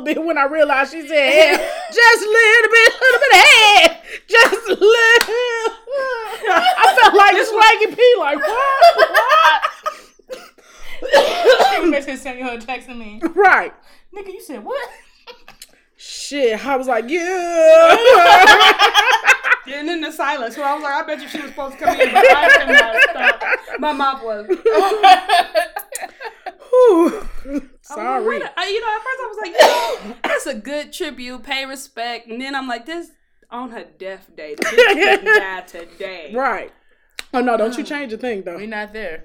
little bit when I realized she said hair. Just a little bit, little bit of hair. Just a little. I felt like Swaggy P. Like what? she was basically sending her texting me. Right. Nigga, you said what? Shit. I was like, yeah. And in the silence, so I was like, I bet you she was supposed to come in, but I could not stop. My mouth was. Whew. I'm like, Sorry. what? I- you know, at first I was like, yo, that's a good tribute, pay respect, and then I'm like, this on her death day, the bitch couldn't die today. Right. Oh no! Don't you change a thing though. We're not there.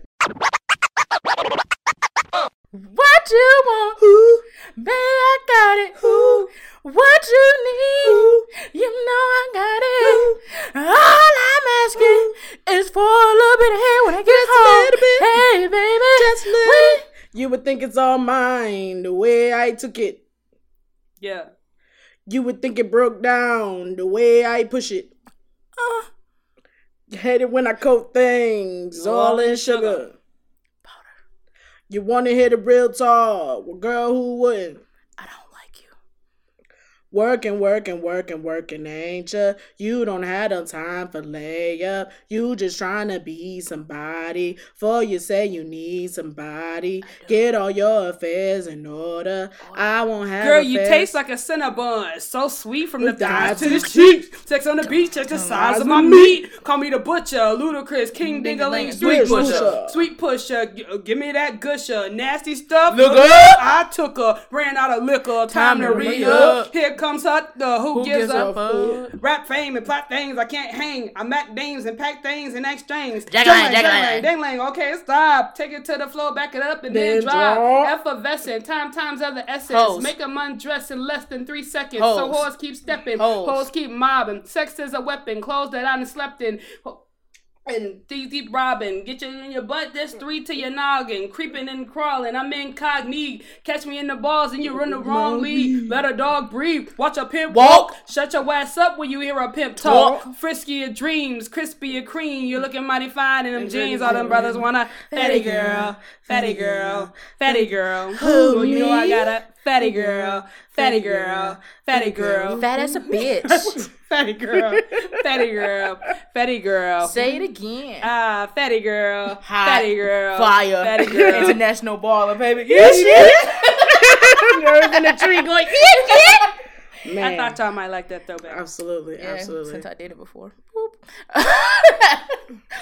What you want? Ooh, Baby, I got it. ooh, What you need? You know I got it. All I'm asking is for a little bit of hair when I get Just home. Hey, baby. Just a little. You would think it's all mine the way I took it. Yeah. You would think it broke down the way I push it. Uh, Hate it when I coat things all in sugar. powder. You want to hear the real talk? Well, girl, who wouldn't? I don't like you. Working, working, working, working, ain't ya? You don't have no time for layup. You just trying to be somebody. For you say you need somebody. Get all your affairs in order. I won't have Girl, you taste like a Cinnabon. So sweet from the thighs to the cheeks. Sex on the beach, check the size of my meat. Call me the butcher, Ludacris, king dingaling, sweet Sweet pusher. Sweet pusher, G- uh, give me that gusher. Nasty stuff. Look up. I took her, ran out of liquor. Time, to re up. Here comes her, the who, Who gives gives a a fuck? Rap fame and plot things, I can't hang. I mac dames and pack things and exchange. Jagalang, Jagalang, jagalang. Dangling, okay, stop. Take it to the floor, back it up, and then, Then drop. drop. Effervescent, time times of the essence. Hoes. Make them undress in less than three seconds. So Hoes. whores keep stepping. Hoes. Hoes keep mobbing. Sex is a weapon. Clothes that I done slept in. Ho- And deep, deep robbing. Get you in your butt. That's three to your noggin. Creeping and crawling. I'm incognito. Catch me in the balls and you run the wrong lead. Let a dog breathe. Watch a pimp walk. Walk. Shut your ass up when you hear a pimp talk. Talk. Frisky your dreams. Crispy your cream. You're looking mighty fine in them jeans. All them brothers wanna. Fatty girl. Fatty girl. Fatty girl. Ooh, you know I got a fatty girl. Fatty girl. Fatty girl. Fat as a bitch. Fatty girl. Fatty girl. Fatty girl. Say it again. Ah, fatty girl. Hot Fatty girl. Fire. Fatty girl. International baller, baby. Yeah, shit. Nerve in the tree going. I Man, thought y'all might like that though, baby. absolutely, Yeah, absolutely. Since I did it before.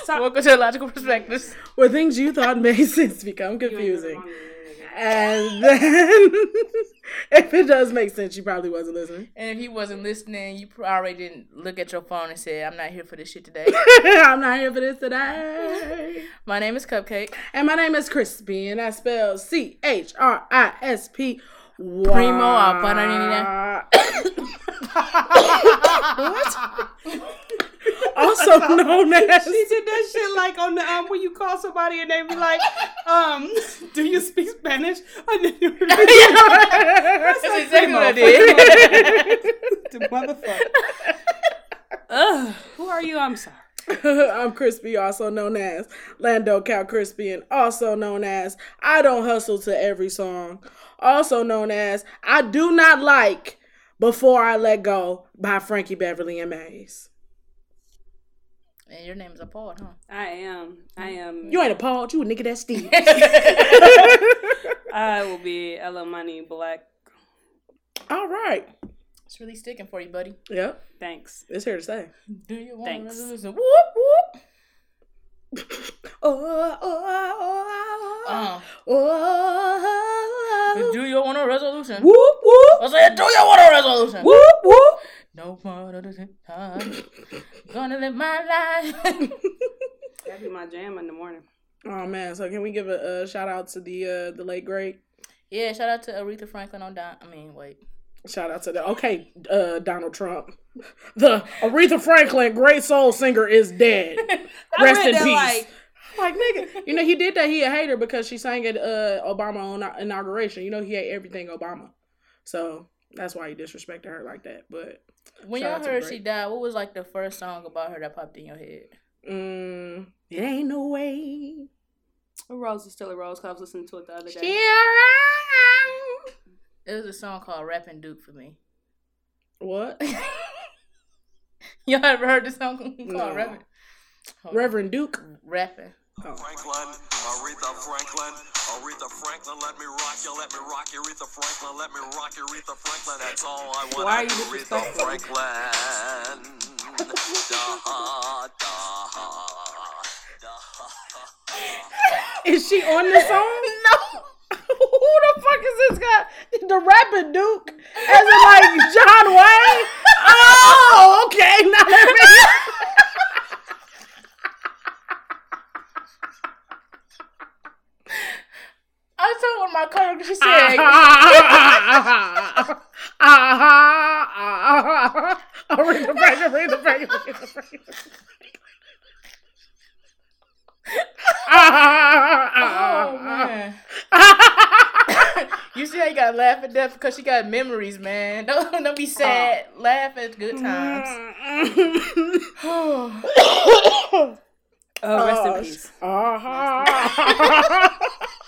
So- Welcome to Illogical Perspectives. Where things you thought made sense become You confusing. And then, if it does make sense, you probably wasn't listening. And if you wasn't listening, you probably already didn't look at your phone and say, I'm not here for this shit today. I'm not here for this today. My name is Cupcake. And my name is Crispy, and I spell C H R I S P. Primo a. What? also known as. She did that shit like on the um when you call somebody and they be like, um, do you speak Spanish? I didn't even That's exactly what I did. the motherfucker. Ugh, who are you? I'm sorry. I'm Crispy, also known as Lando Cal Crispy, and also known as I Don't Hustle to Every Song. Also known as I Do Not Like Before I Let Go by Frankie Beverly and Maze. And your name is a Paul, huh? I am. I mm. am. You ain't appalled, you a nigga that's Steve. I will be Elamani Black. All right. It's really sticking for you, buddy. Yep, Thanks. it's here to stay. Do you want Thanks. to listen? Whoop, whoop. Oh, oh oh oh. Uh. oh, oh, oh. do you want a resolution? Whoop, whoop, I said, do you want a resolution? whoop, whoop. No more of the time. Gonna live my life. That'd be my jam in the morning. Oh man, so can we give a, a shout out to the uh, the late great? Yeah, shout out to Aretha Franklin on Don. I mean, wait. Shout out to the okay, uh, Donald Trump. The Aretha Franklin, great soul singer, is dead. Rest in peace. like- Like nigga, you know he did that. He a hater because she sang at uh, Obama on inauguration. You know he hate everything Obama, so that's why he disrespected her like that. But When y'all heard she died, what was like the first song about her that popped in your head? mm, it ain't no way. A rose is still a rose. 'cause I was listening to it the other She day. around. It was a song called Rapping Duke for me. What? Y'all ever heard the song called No. Rapping? Reverend Duke. Rapping. Oh. Franklin, Aretha Franklin, Aretha Franklin, let me rock you, let me rock you, Aretha Franklin, let me rock you, Aretha Franklin, that's all I want. Why are you Aretha disrespectful? Franklin. Da, da, da. Is she on the song? No. Who the fuck is this guy? The rapper Duke? As in like John Wayne? Oh, okay. Now let me. I was talking with my coworker. Said, Aretha Franklin, Aretha Franklin, Aretha Franklin. "Oh man." you see how you gotta laugh at death because she got memories, man. Don't don't be sad. Laugh at good times. Oh, rest Oh, in peace. Uh-huh.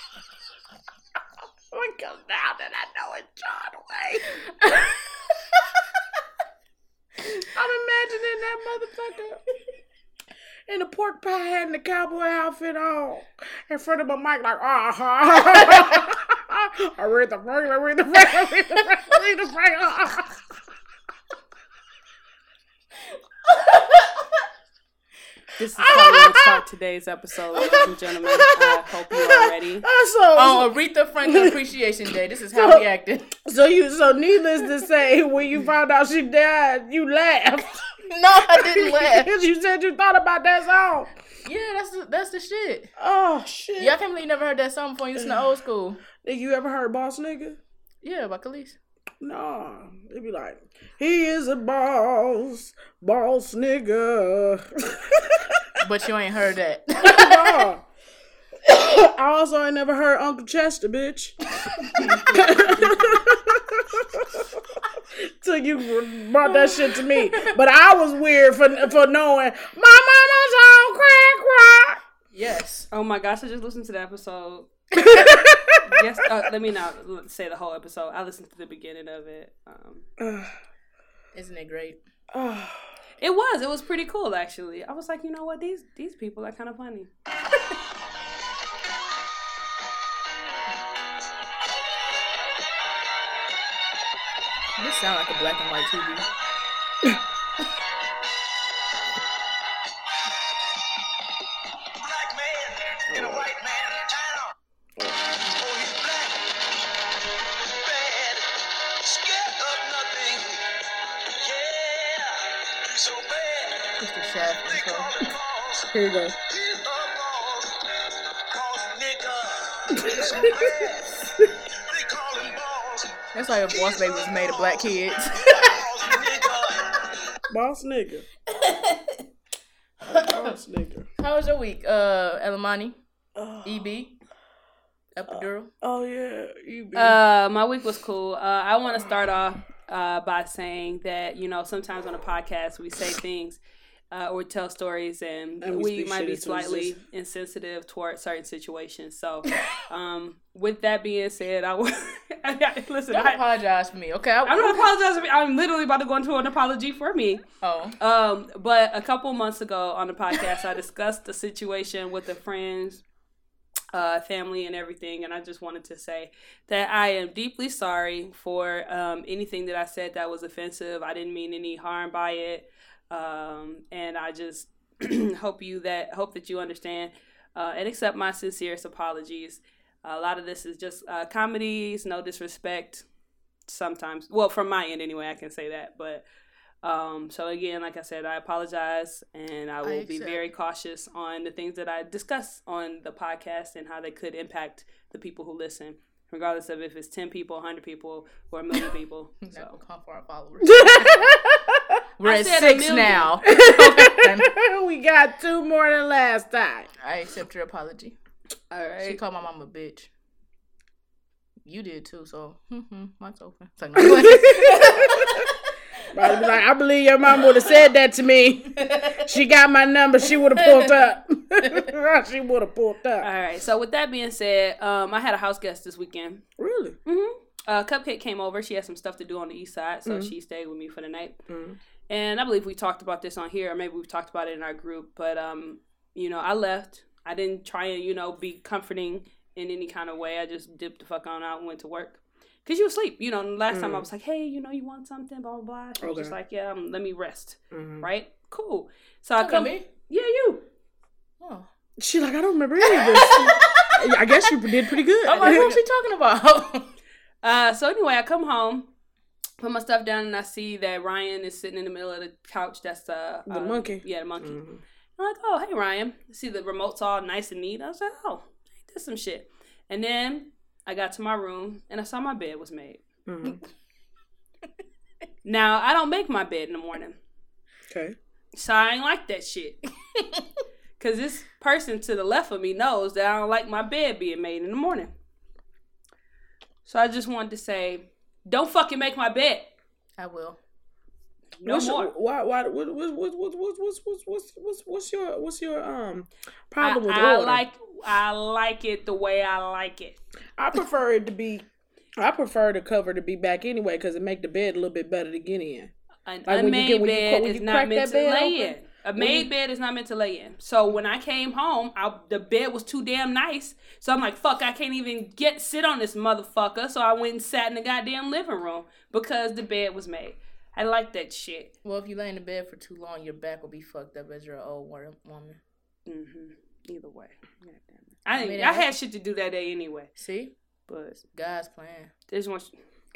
Because now that I know it's John Wayne. I'm imagining that motherfucker in the pork pie hat and the cowboy outfit on in front of a mic like, uh-huh. Aretha Franklin, the Franklin, Aretha Franklin, the Franklin. This is how we're start today's episode, ladies and gentlemen. I hope you are ready. so, On Aretha Franklin Appreciation Day, this is how we acted. so you, so needless to say, when you found out she died, you laughed. No, I didn't laugh. you said you thought about that song. Yeah, that's the, that's the shit. Oh shit! Yeah, I can't believe you never heard that song before. You listen to old school. Nigga, you ever heard Boss Nigga? Yeah, by Khalees. Nah, it'd be like, he is a boss, boss nigga. But you ain't heard that. Nah. I also ain't never heard Uncle Chester, bitch. Till you brought that shit to me. But I was weird for for knowing my mama's on crack rock. yes. Oh my gosh, I just listened to the episode. Yes, uh, let me not say the whole episode. I listened to the beginning of it. Um, Isn't it great? It was, it was pretty cool actually. I was like, you know what, these these people are kind of funny. This sound like a black and white TV. Boss. That's why your boss baby was made of black kids. Boss nigga. Boss nigga. How was your week, uh, Elamani? Oh, EB? Epidural? oh yeah, you be. Uh, my week was cool. Uh, I want to start off uh, by saying that you know sometimes on a podcast we say things uh, or tell stories and, And we we, might be slightly insensitive toward certain situations. So, um, with that being said, I would listen. Don't I, apologize for me, okay? I, I'm not apologizing. I'm literally about to go into an apology for me. Oh. Um, but a couple months ago on the podcast, I discussed the situation with a friend's uh, family and everything, and I just wanted to say that I am deeply sorry for um, anything that I said that was offensive. I didn't mean any harm by it, um, and I just hope you that hope that you understand uh, and accept my sincerest apologies. a lot of this is just uh, comedies, no disrespect. Sometimes, well, from my end anyway, I can say that, but. Um, so again, like I said, I apologize and I will be very cautious on the things that I discuss on the podcast and how they could impact the people who listen. regardless of if it's ten people, hundred people, or a million people. So gonna for our followers. We're I at said a six million. now. we got two more than last time. I accept your apology. all She called my mom a bitch. You did too, so mm-hmm, mic's open. It's like, no, Probably be like, I believe your mom would have said that to me. She got my number. She would have pulled up. she would have pulled up. All right. So with that being said, um, I had a house guest this weekend. Really? Mm-hmm. Uh, Cupcake came over. She had some stuff to do on the east side, so she stayed with me for the night. Mhm. And I believe we talked about this on here, or maybe we've talked about it in our group. But um, you know, I left. I didn't try and you know be comforting in any kind of way. I just dipped the fuck on out and went to work. Cause you were asleep, you know. and Last time I was like, "Hey, you know, you want something?" Blah blah blah. She was just like, "Yeah, um, let me rest." Mhm. Right? Cool. So I Come come. me. Yeah, you. Oh. She like, I don't remember any of this. I guess you did pretty good. I'm like, what's she talking about? Uh, so anyway, I come home, put my stuff down, and I see that Ryan is sitting in the middle of the couch. That's uh, The uh, monkey? Yeah, the monkey. Mhm. I'm like, oh, hey, Ryan. See the remote's all nice and neat. I was like, oh, ain't this some shit? And then I got to my room and I saw my bed was made. Mhm. Now I don't make my bed in the morning, Okay. so I ain't like that shit. Cause this person to the left of me knows that I don't like my bed being made in the morning. So I just wanted to say, don't fucking make my bed. I will. No what's more. Your, why? Why? What? What? What? What? What's? What's? What's? What's? What's? What's your? What's your um I, problem with I order? like I like it the way I like it. I prefer it to be. I prefer the cover to be back anyway because it make the bed a little bit better to get in. An Like when you unmade get- when bed cra- when is you not meant to lay open, in. A made bed is not meant to lay in. So when I came home, I, the bed was too damn nice. So I'm like, fuck, I can't even get sit on this motherfucker. So I went and sat in the goddamn living room because the bed was made. I like that shit. Well, if you lay in the bed for too long, your back will be fucked up as you're an old wo- woman. hmm Either way, God damn it. I didn't. mean, I, had shit to do that day anyway. See, But God's plan. there's one.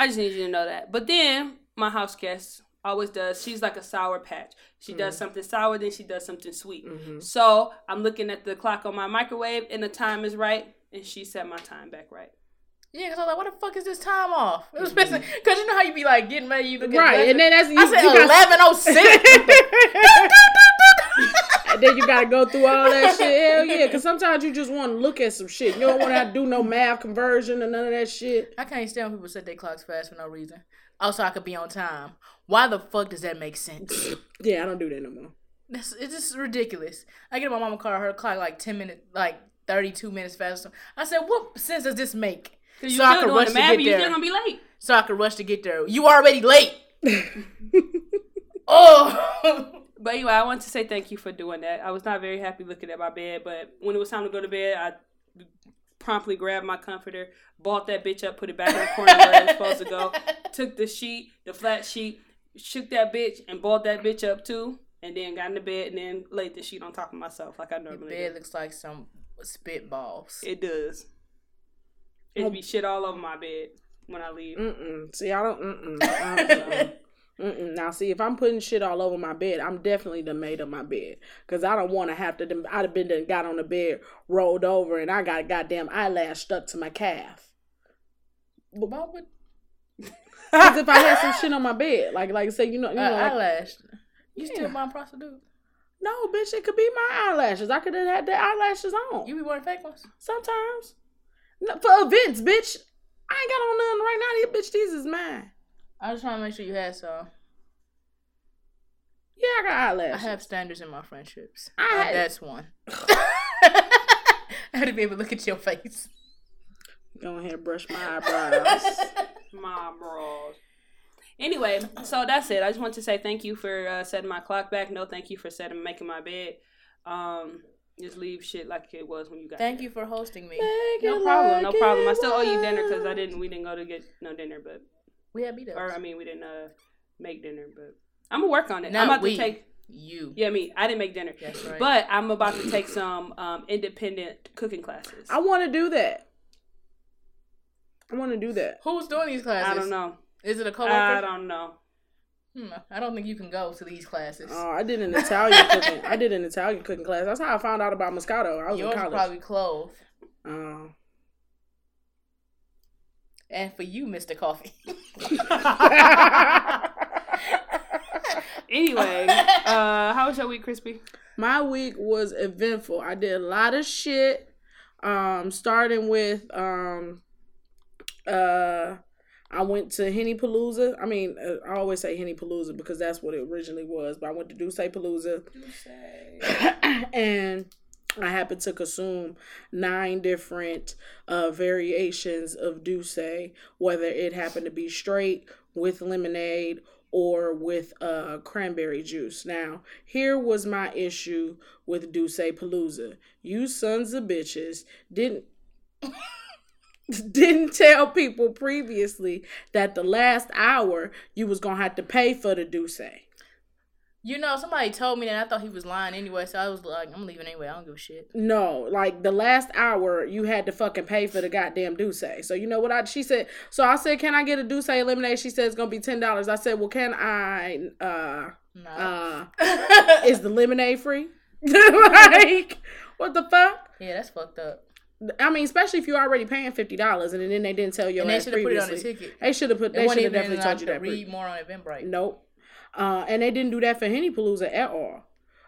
I just need you to know that. But then my house guest always does. She's like a sour patch. She does something sour, then she does something sweet. Mm-hmm. So I'm looking at the clock on my microwave, and the time is right, and she set my time back right. Yeah, because I was like, what the fuck is this time off? It was because you know how you be like getting ready, you look at Right, and then that's you, I said you eleven oh six. and then you gotta go through all that shit. Hell yeah, because sometimes you just want to look at some shit. You don't want to do no math conversion and none of that shit. I can't stand when people set their clocks fast for no reason. Also, I could be on time. Why the fuck does that make sense? Yeah, I don't do that no more. That's it's just ridiculous. I get in my mama car, her clock like ten minutes, like thirty two minutes faster. I said, what sense does this make? Cause So you I could rush the to math, get but you there. still gonna be late. So I could rush to get there. You already late. oh. But anyway, I want to say thank you for doing that. I was not very happy looking at my bed, but when it was time to go to bed, I promptly grabbed my comforter, bought that bitch up, put it back in the corner where it was supposed to go, took the sheet, the flat sheet, shook that bitch, and balled that bitch up too, and then got in the bed and then laid the sheet on top of myself like I normally. Your normally bed do. looks like some spitballs. It does. It'd be shit all over my bed when I leave. Mm-mm. See, I don't. Mm-mm. Uh-uh. Mm-mm. Now, see, if I'm putting shit all over my bed, I'm definitely the made of my bed because I don't want to have to. I'd have been done got on the bed, rolled over, and I got a goddamn eyelash stuck to my calf. But why would Because if I had some shit on my bed, like like I say, you know, you uh, know, like, eyelash? You still Yeah. buying prostitutes? no, bitch, it could be my eyelashes. I could have had the eyelashes on You be wearing fake ones? sometimes. No, for events, bitch. I ain't got on nothing right now. These bitch, these is mine. I was trying to make sure you had some. Yeah, I got eyelashes. I have standards in my friendships. I had- that's one. I had to be able to look at your face. Go ahead, and brush my eyebrows. My bros. Anyway, so that's it. I just want to say thank you for uh, setting my clock back. No, thank you for setting making my bed. Um, just leave shit like it was when you got. Thank there. you for hosting me. No problem. No problem. I still owe you dinner because I didn't. We didn't go to get no dinner, but We had beat or I mean we didn't uh, make dinner, but I'm gonna work on it. Not I'm about we. to take. You. Yeah, me. I didn't make dinner, That's right. but I'm about to take some um, independent cooking classes. I want to do that. I want to do that. Who's doing these classes? I don't know. Is it a coworker? I don't know. Hmm, I don't think you can go to these classes. Oh, I did an Italian cooking. I did an Italian cooking class. That's how I found out about Moscato. I was Yours in college. probably closed. Um, And for you, Mr. Coffee. Anyway, uh, how was your week, Crispy? my week was eventful. I did a lot of shit. Um, starting with um, uh, I went to Henny Palooza. I mean, uh, I always say Henny Palooza because that's what it originally was. But I went to DussePalooza, and I happened to consume nine different uh, variations of Dusse, whether it happened to be straight with lemonade or with uh, cranberry juice. Now, here was my issue with DussePalooza. You sons of bitches didn't didn't tell people previously that the last hour you was gonna have to pay for the Dusse. You know, somebody told me that I thought he was lying anyway, so I was like, I'm leaving anyway. I don't give a shit. No, like the last hour you had to fucking pay for the goddamn Dusse. So you know what I she said so I said, Can I get a Dusse lemonade? She said it's gonna be ten dollars. I said, Well can I uh No. uh is the lemonade free? like what the fuck? yeah, that's fucked up. I mean, especially if you're already paying fifty dollars and then they didn't tell you And they should have put it on the ticket. They should have put. They should have definitely told you to that. pre- read more on Eventbrite. Nope. Uh, and they didn't do that for Henny Palooza at all.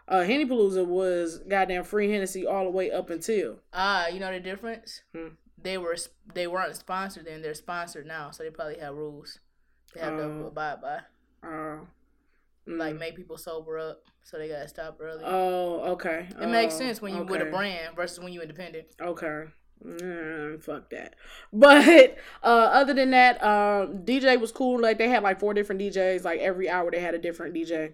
Uh, Henny Palooza was goddamn free Hennessy all the way up until. Ah, you know the difference? Hmm. They were they weren't sponsored then. They're sponsored now, so they probably have rules they have to Oh. abide by. Uh, Like mm. make people sober up, so they gotta stop early. Oh, okay. it makes Oh, sense when you with a brand versus when you independent. Okay. Mm, fuck that. But uh, other than that, um, DJ was cool. Like they had like four different DJs. Like every hour they had a different DJ.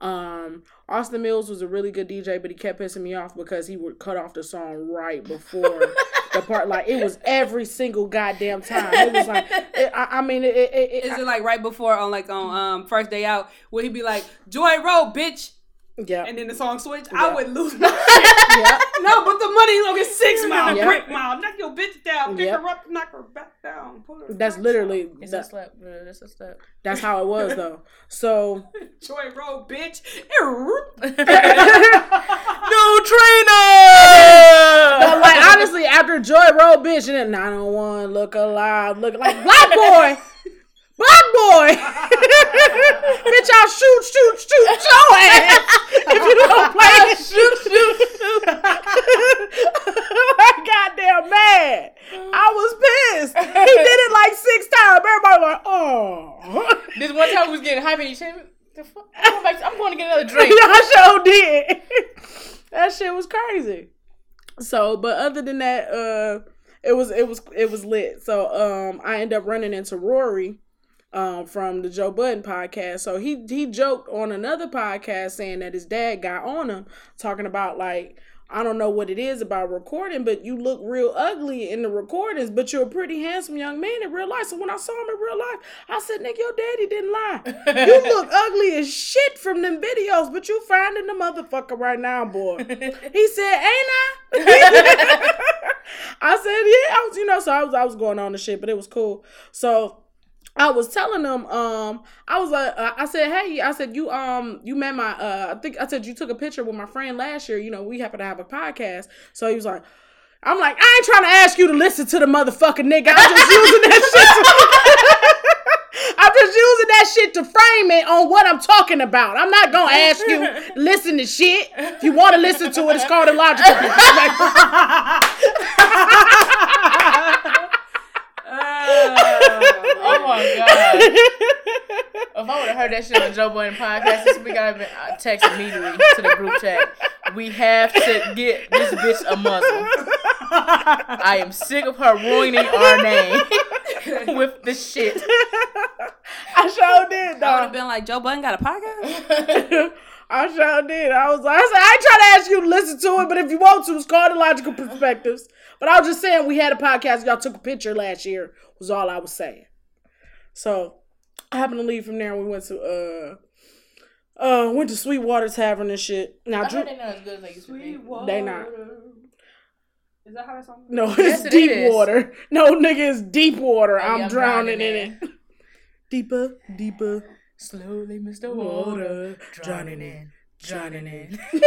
Um, Austin Mills was a really good DJ, but he kept pissing me off because he would cut off the song right before the part. Like it was every single goddamn time. It was like, it, I, I mean, it. it, it Is it like right before on like on um first day out where he'd be like Joy Road, bitch, yeah, and then the song switch? Yeah. I would lose my shit. yeah. No, but the money gonna get six mile, Yeah. brick mile. Knock your bitch down, pick Yep. her up, knock her back down. Pull her That's back literally It's that- a slap, bro. That's a slap. that's how it was though. So. Joy Road, bitch. no trainer. But like honestly, after Joy Road, bitch, and then 901 look alive, look like black boy, black boy, bitch, I'll shoot, shoot, shoot your ass if you don't play. Shoot, shoot, shoot. like goddamn mad. I was pissed. He did it like six times. Everybody was like, oh. This one time we was getting hype and you said, "The fuck? I'm going, back, I'm going to get another drink." I sure did. that shit was crazy. So, but other than that, uh, it was it was it was lit. So, um, I ended up running into Rory, um, from the Joe Budden podcast. So he he joked on another podcast saying that his dad got on him talking about like. I don't know what it is about recording, but you look real ugly in the recordings, but you're a pretty handsome young man in real life. So when I saw him in real life, I said, Nick, your daddy didn't lie. You look ugly as shit from them videos, but you finding the motherfucker right now, boy. He said, "Ain't I?" I said, "Yeah." I was, you know, so I was, I was going on the shit, but it was cool. So I was telling them, um, I was like, uh, I said, hey, I said, you, um, you met my, uh, I think I said you took a picture with my friend last year. You know, we happen to have a podcast. So he was like. I'm like, I ain't trying to ask you to listen to the motherfucking nigga. I'm just using that shit. To, I'm just using that shit to frame it on what I'm talking about. I'm not gonna ask you listen to shit. If you want to listen to it, it's called illogical. Oh my god! if I would have heard that shit on Joe Budden podcast this week, I'd have been uh, I text immediately to the group chat. We have to get this bitch a muzzle. I am sick of her ruining our name with the shit. I sure did, I would have been like, Joe Budden got a podcast? I sure did. I was like, I said, I ain't trying to ask you to listen to it, but if you want to, it's called Illogical Perspectives. But I was just saying, we had a podcast. Y'all took a picture last year. Was all I was saying. So I happened to leave from there, and we went to uh uh went to Sweetwater Tavern and shit. Now, I Drew, heard they not as good as they used to be. they not. Is that how that song? No, it's Yes, it deep is. water. No, nigga, it's deep water. Oh, I'm, I'm drowning, drowning in it. deeper, deeper Slowly, Mr. water, drowning in, in, drowning in.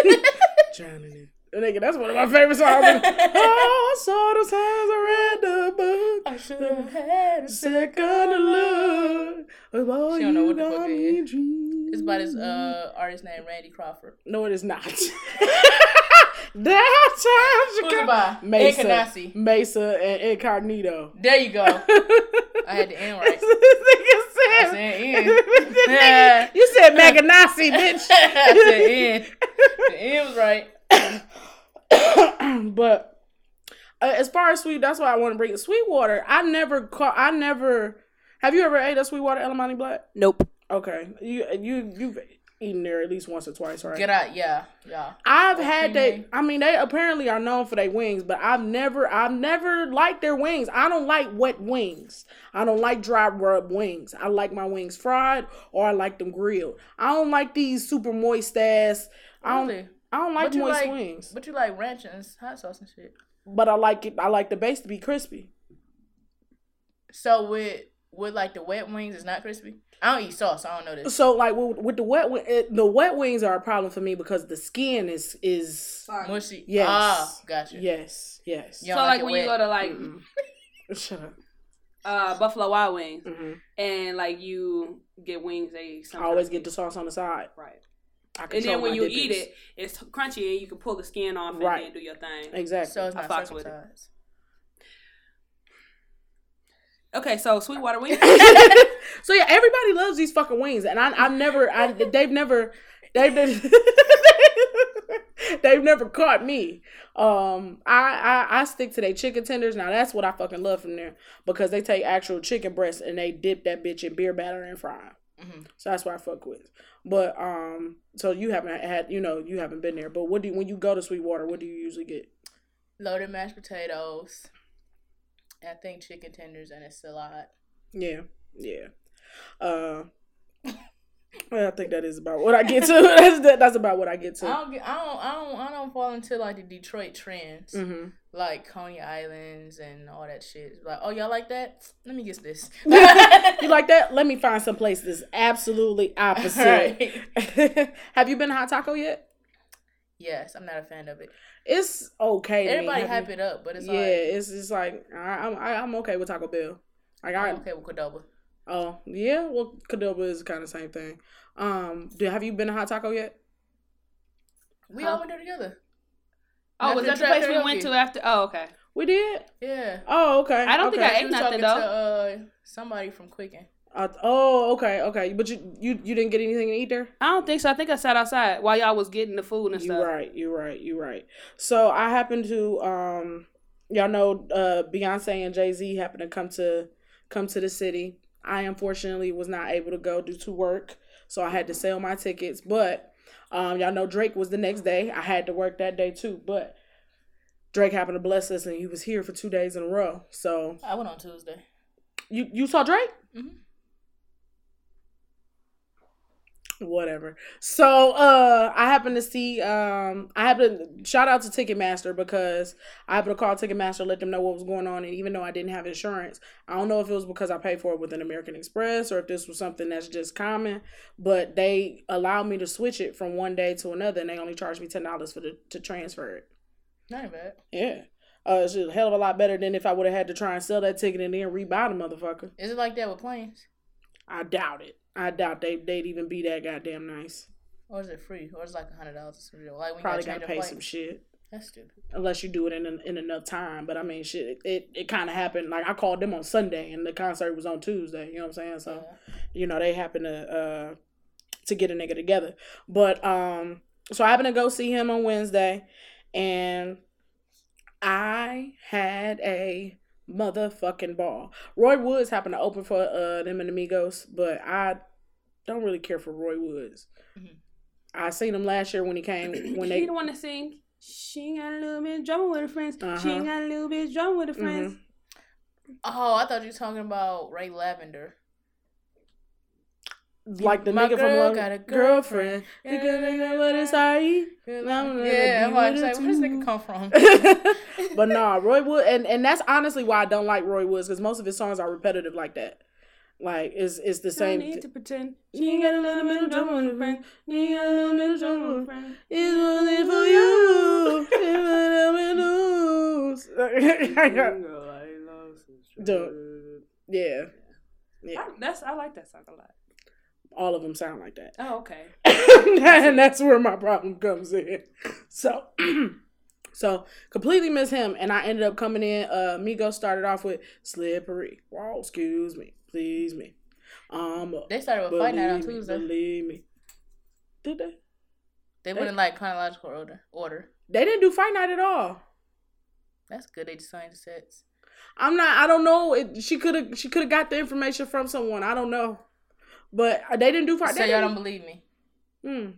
drowning in. Nigga, that's one of my favorite songs. oh, I saw the signs, I read the book. I should have had a Second look. Oh, She don't know what the fuck got is. It's by this uh artist named Randy Crawford. No, it is not. that times you Who's it got by? Maysa, Incanasi. Maysa, and Incognito. There you go. I had the end right. this nigga I said. said end. This Yeah. nigga- you said Maganasi, bitch. I said end. The end was right. but uh, as far as sweet, that's why I want to bring it. Sweetwater. I never caught. I never. Have you ever ate a Sweetwater Elamani Black? Nope. Okay, you you you've eaten there at least once or twice, right? Get out. Yeah. Yeah. I've Or had they. I mean, they apparently are known for their wings, but I've never, I've never liked their wings. I don't like wet wings. I don't like dry rub wings. I like my wings fried or I like them grilled. I don't like these super moist ass. I don't. Really? I don't like moist like- wings, But you like ranch and hot sauce and shit. but I like it. I like the base to be crispy. So with with like the wet wings, it's not crispy. I don't eat sauce. I don't know this. So like with, with the wet, wi- it, the wet wings are a problem for me because the skin is is Mushy. Yes. Ah, gotcha. yes yes. So don't like it when you go to like Shut up. uh Buffalo Wild Wings hmm and like you get wings, they I always get the sauce on the side. right. I And then when my you eat it, it's crunchy and you can pull the skin off and Right. then do your thing. exactly. So it's I not fucks with it. Circumcised. Okay, so Sweetwater wings. so yeah, everybody loves these fucking wings, and I, I've never, I, they've never, they've, never- they've never caught me. Um, I, I, I stick to their chicken tenders. Now that's what I fucking love from there because they take actual chicken breast and they dip that bitch in beer batter and fry 'em. Mhm. So that's what I fuck with. But um, so you haven't had, you know, you haven't been there. But what do you, when you go to Sweetwater? What do you usually get? Loaded mashed potatoes. I think chicken tenders and a salad. Yeah, yeah. Uh, well, I think that is about what I get to. that's that, that's about what I get to. I don't get. I don't. I don't. I don't fall into like the Detroit trends, hmm like Coney Islands and all that shit. Like, oh y'all like that? Let me get this. you like that? Let me find some place that's absolutely opposite. Right. Have you been to Hot Taco yet? Yes, I'm not a fan of it. It's okay. to me. Everybody Have hype it up, but it's yeah, like it's just like I, I'm I, I'm okay with Taco Bell. Like I I'm okay with Qdoba. oh yeah, well Qdoba is kind of the same thing. Um, do have you been to Hot Taco yet? We Huh? all went there together. oh, was that the place we went to after? Oh, okay. We did. Yeah. Oh okay. I don't think okay. I She ate was nothing talking though. to uh, somebody from Quicken. Uh, oh okay okay. But you you you didn't get anything to eat there. I don't think so. I think I sat outside while y'all was getting the food and stuff. You stuff. right, You're right, You're right. So I happened to um y'all know uh Beyonce and Jay Z happened to come to come to the city. I unfortunately was not able to go due to work, so I had to sell my tickets. But um y'all know Drake was the next day. I had to work that day too, but Drake happened to bless us and he was here for two days in a row. So I went on Tuesday. you you saw Drake? Mhm. Whatever. So uh I happened to see um I happened to shout out to Ticketmaster because I happened to call Ticketmaster, let them know what was going on, and even though I didn't have insurance, I don't know if it was because I paid for it with an American Express or if this was something that's just common, but they allowed me to switch it from one day to another and they only charged me ten dollars for the to transfer it. Not bad. Yeah. Uh it's a hell of a lot better than if I would have had to try and sell that ticket and then rebuy the motherfucker. Is it like that with planes? I doubt it. I doubt they they'd even be that goddamn nice. Or is it free? Or is it like a hundred dollars or something? Like you Probably gotta gotta pay some shit That's stupid. unless you do it in in enough time. But I mean, shit, it it, it kind of happened. Like I called them on Sunday and the concert was on Tuesday. You know what I'm saying? So Yeah. you know they happened to uh to get a nigga together. But um, so I happened to go see him on Wednesday, and I had a motherfucking ball. Roy Woods happened to open for uh them and Amigos, but I don't really care for Roy Woods. Mhm. I seen him last year when he came when he they the one to sing. She got a little bit drama with her friends. She Uh-huh. got a little bit drama with her friends. Oh, I thought you were talking about Ray Lavender. like the My nigga from girl Love got a girlfriend. You gonna know what it's like. I'm Yeah, I'm gonna like, where does this nigga come from? but nah, Roy Wood, and and that's honestly why I don't like Roy Woods because most of his songs are repetitive like that. Like it's it's the same. Don't need to pretend. Ain't got a little bit of trouble with a friend. Ain't got a little bit of trouble with a friend. It's only for you. It's what I'm lose. Dude. yeah. Yeah. I, that's I like that song a lot. All of them sound like that. Oh, okay. and that's where my problem comes in. So, so completely miss him, and I ended up coming in. Uh, Migo started off with "Slippery." Wow, excuse me, please me. Um, They started with Fight Night on believe me, Tuesday. Believe me. Did they? They went in like chronological order. Order. They didn't do fight night at all. That's good. They just signed the sets. I'm not. I don't know. It, she could have. She could have got the information from someone. I don't know. But they didn't do fight. So they y'all don't believe me. Mm.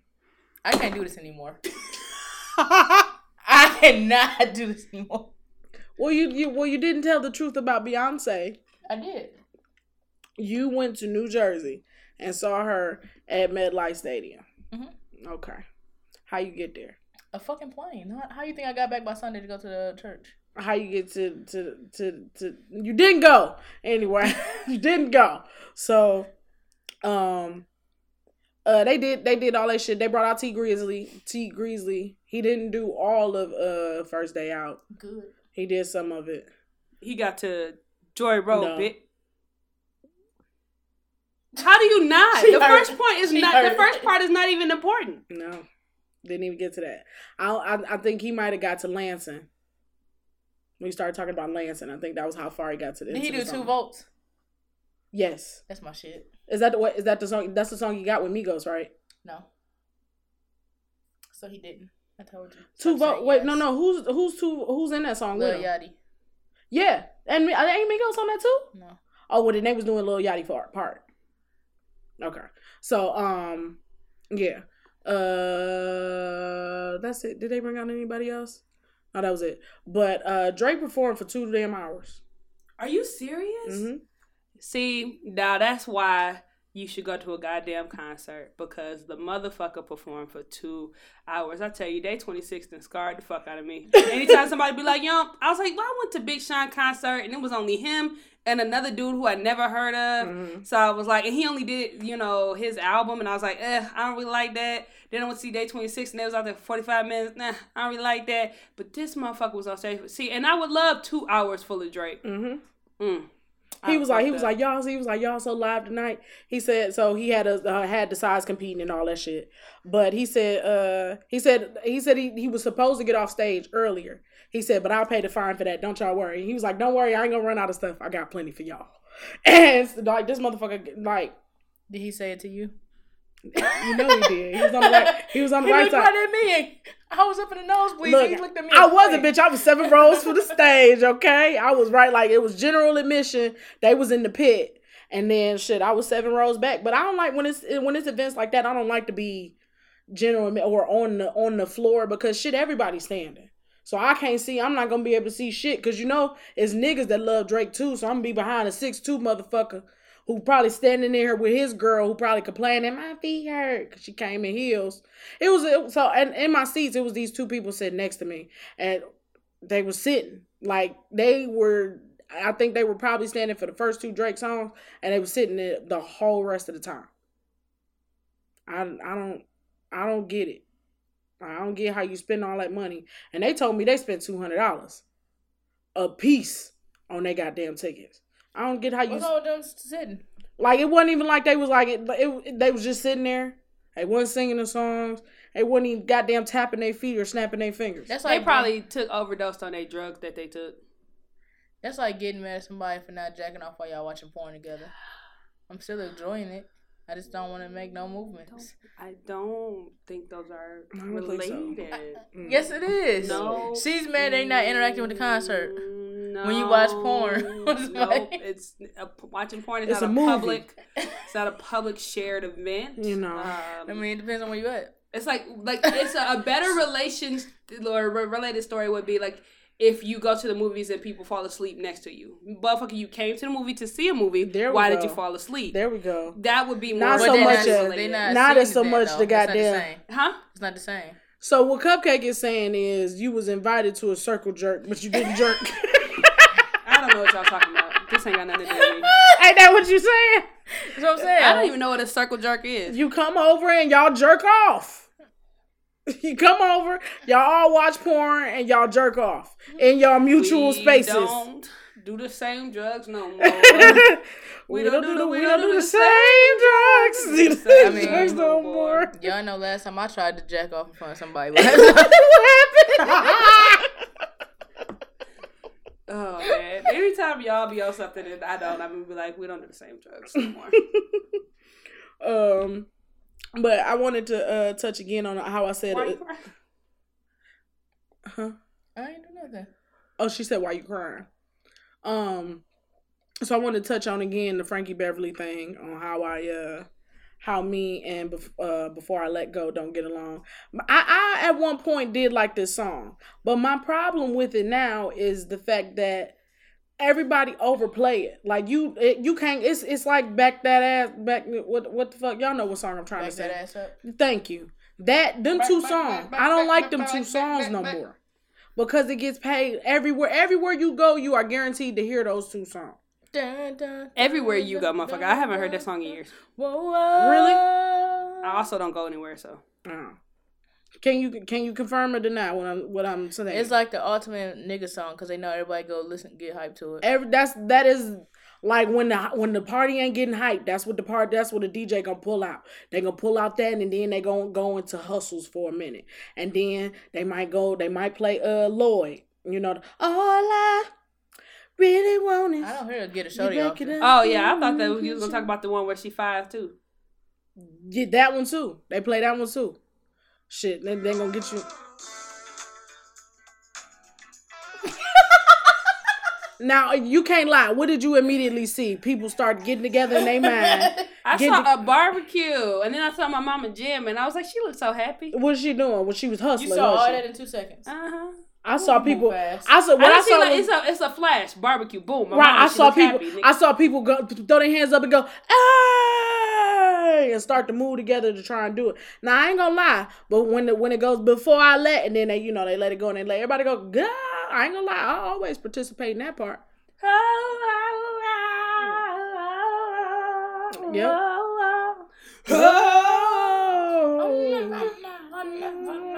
I can't do this anymore. I cannot do this anymore. well, you, you well you didn't tell the truth about Beyonce. I did. You went to New Jersey and saw her at MetLife Stadium. Mhm. Okay, how you get there? A fucking plane. How, how you think I got back by Sunday to go to the church? How you get to to to to? You didn't go anyway. you didn't go. So, um, uh, they did they did all that shit. They brought out Tee Grizzley. Tee Grizzley. He didn't do all of uh first day out. Good. He did some of it. He got to Joy Road, No. bit. How do you not? She the heard first it. point is She not. heard The first part is not even important. No, didn't even get to that. I I, I think he might have got to Lansing. We started talking about Lansing. I think that was how far he got to. The, Did he do the two song. votes? Yes. That's my shit. Is that the what? Is that the song? That's the song you got with Migos, right? No. So he didn't. I told you. Two Stop vote. saying Wait, yes. no, no. Who's who's two? Who's in that song? Lil with? Yachty. Yeah, and Mi- ain't Migos on that too? No. Oh, well, then they was doing Lil Yachty part. part. Okay, so um, yeah, uh, that's it. Did they bring out anybody else? No, that was it. But uh, Drake performed for two damn hours. Are you serious? hmm See, now that's why you should go to a goddamn concert because the motherfucker performed for two hours. I tell you, day 26 and scarred the fuck out of me. Anytime somebody be like, yo, I was like, well, I went to Big Sean concert and it was only him and another dude who I never heard of. Mhm. So I was like, and he only did, you know, his album, and I was like, eh, I don't really like that. Then I went to see Day 26, and they was out there for 45 minutes. Nah, I don't really like that. But this motherfucker was on stage. See, and I would love two hours full of Drake. hmm Mm. He was like, he was like, y'all. He was like, y'all so live tonight. He said, so he had a uh, had the size competing and all that shit. But he said, uh, he said, he said he, he was supposed to get off stage earlier. He said, but I'll pay the fine for that. Don't y'all worry. He was like, don't worry, I ain't gonna run out of stuff. I got plenty for y'all. And like this motherfucker, like Did he say it to you? you know he did. He was on the right. He was on the He right looked side. right at me. I was up in the nosebleed. Look, he looked at me. I and was a bitch. I was seven rows for the stage. Okay, I was right. Like it was general admission. They was in the pit, and then shit, I was seven rows back. But I don't like when it's when it's events like that. I don't like to be general or on the on the floor because shit, everybody's standing. So I can't see. I'm not gonna be able to see shit because you know it's niggas that love Drake too. So I'm gonna be behind a six two motherfucker who probably standing there with his girl who probably complaining my feet hurt because she came in heels. It was so and in my seats it was these two people sitting next to me and they were sitting like they were. I think they were probably standing for the first two Drake songs and they were sitting there the whole rest of the time. I I don't I don't get it. I don't get how you spend all that money. And they told me they spent two hundred dollars a piece on their goddamn tickets. I don't get how you What's all them sitting? like. It wasn't even like they was like it. it they was just sitting there. They wasn't singing the songs. They wasn't even goddamn tapping their feet or snapping their fingers. That's They like probably took overdosed on their drugs that they took. That's like getting mad at somebody for not jacking off while y'all watching porn together. I'm still enjoying it. I just don't want to make no movements. I don't think those are I so. related. Mm. Yes, it is. No. She's mad they not interacting with the concert. No, When you watch porn. It's no, like- it's uh, watching porn is It's not a a, movie. public. It's not a public shared event. You know. um, I mean, it depends on where you at. it's like like it's a, a better relation or related story would be like if you go to the movies and people fall asleep next to you. Motherfucker, you came to the movie to see a movie. There we Why go. did you fall asleep? There we go. that would be more Not But so much not, as- they not, not as so that, much though. the goddamn- same. huh? It's not the same. So what Cupcake is saying is you was invited to a circle jerk, but you didn't jerk. I don't don't know what y'all talking about. This ain't got nothing to do with me. Ain't that what you saying? That's what I'm saying. I don't even know what a circle jerk is. You come over and y'all jerk off. You come over, y'all all watch porn and y'all jerk off in y'all mutual we spaces. don't do the same drugs no more. we, We don't, don't do do the the- we we don't don't do do the the same drugs. drugs. See the The same same drugs no boy. more. Y'all know last time I tried to jack off in front of somebody. what happened? oh man! Every Anytime y'all be on something and I don't, I'm gonna be like, we don't do the same drugs no more. um, but I wanted to uh, touch again on how I said it. Huh? I ain't do nothing. Oh, she said, "Why you crying?" Um, so I want to touch on again the Frankie Beverly thing on how I uh how me and bef- uh before I let go don't get along. I I at one point did like this song, but my problem with it now is the fact that everybody overplay it. Like you it, you can't. It's it's like back that ass back. What what the fuck? Y'all know what song I'm trying Back to say. that ass up. Thank you. That them Back, two back, songs. back, I don't back, like them back, two back, songs back, no back. more. Because it gets paid everywhere. Everywhere you go, you are guaranteed to hear those two songs. Dun, dun, Everywhere you go, motherfucker. I haven't heard that song in years. Whoa, whoa. Really? I also don't go anywhere, so Uh, can you can you confirm or deny what I'm what I'm saying? It's like the ultimate nigga song because they know everybody go listen, get hyped to it. Every that's that is like when the when the party ain't getting hyped. That's what the part. That's what the DJ gonna pull out. They gonna pull out that and then they gonna go into hustles for a minute, and then they might go. They might play uh Lloyd. You know, the, all I really want is I don't hear get a you shorty back off. it it. up. Oh yeah, I thought that you was gonna talk about the one where she five too. Yeah, that one too. They play that one too. Shit, they they gonna get you. now you can't lie. What did you immediately see? People start getting together in their mind. I Get saw a barbecue, and then I saw my mama Jim, and I was like, she looks so happy. What's she doing? When she was hustling? You saw all wasn't that in two seconds. Uh huh. I saw people. fast. I saw I, what I, didn't saw. like was- it's a it's a flash barbecue. Boom. My right, mama, I saw people. happy. I saw people go throw their hands up and go, "Hey!" and start to move together to try and do it. Now I ain't gonna lie, but when the, when it goes before I let, and then they you know they let it go and they let everybody go. God, I ain't gonna lie, I always participate in that part. Oh, oh, oh, yep.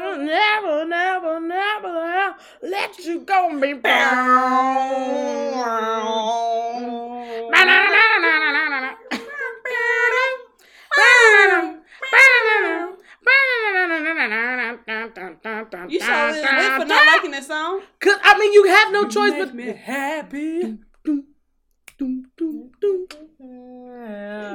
Oh, never, never, never let you go and be You saw this lit for not liking this song. Cause I mean, you have no choice but me happy.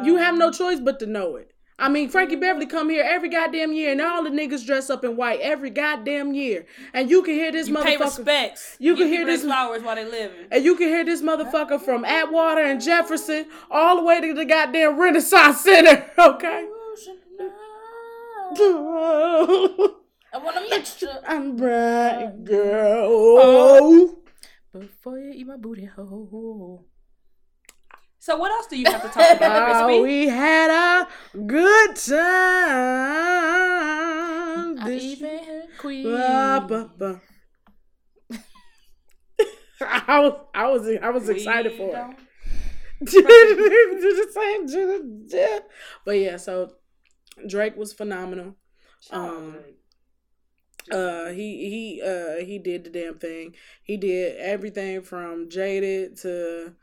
you have no choice but to know it. I mean, Frankie Beverly come here every goddamn year, and all the niggas dress up in white every goddamn year, and you can hear this You pay motherfucker. respects. You can hear this- flowers while they living. And you can hear this motherfucker from Atwater and Jefferson all the way to the goddamn Renaissance Center, okay? I want a mixture. I'm bright, oh. girl. Oh. Before you eat my booty hole. So what else do you have to talk about, Oh, Crispy? we had a good time. I even queen. Ba, ba, ba. I was, I was, I was excited for it. But yeah, so Drake was phenomenal. Um, uh, he he uh he did the damn thing. He did everything from jaded to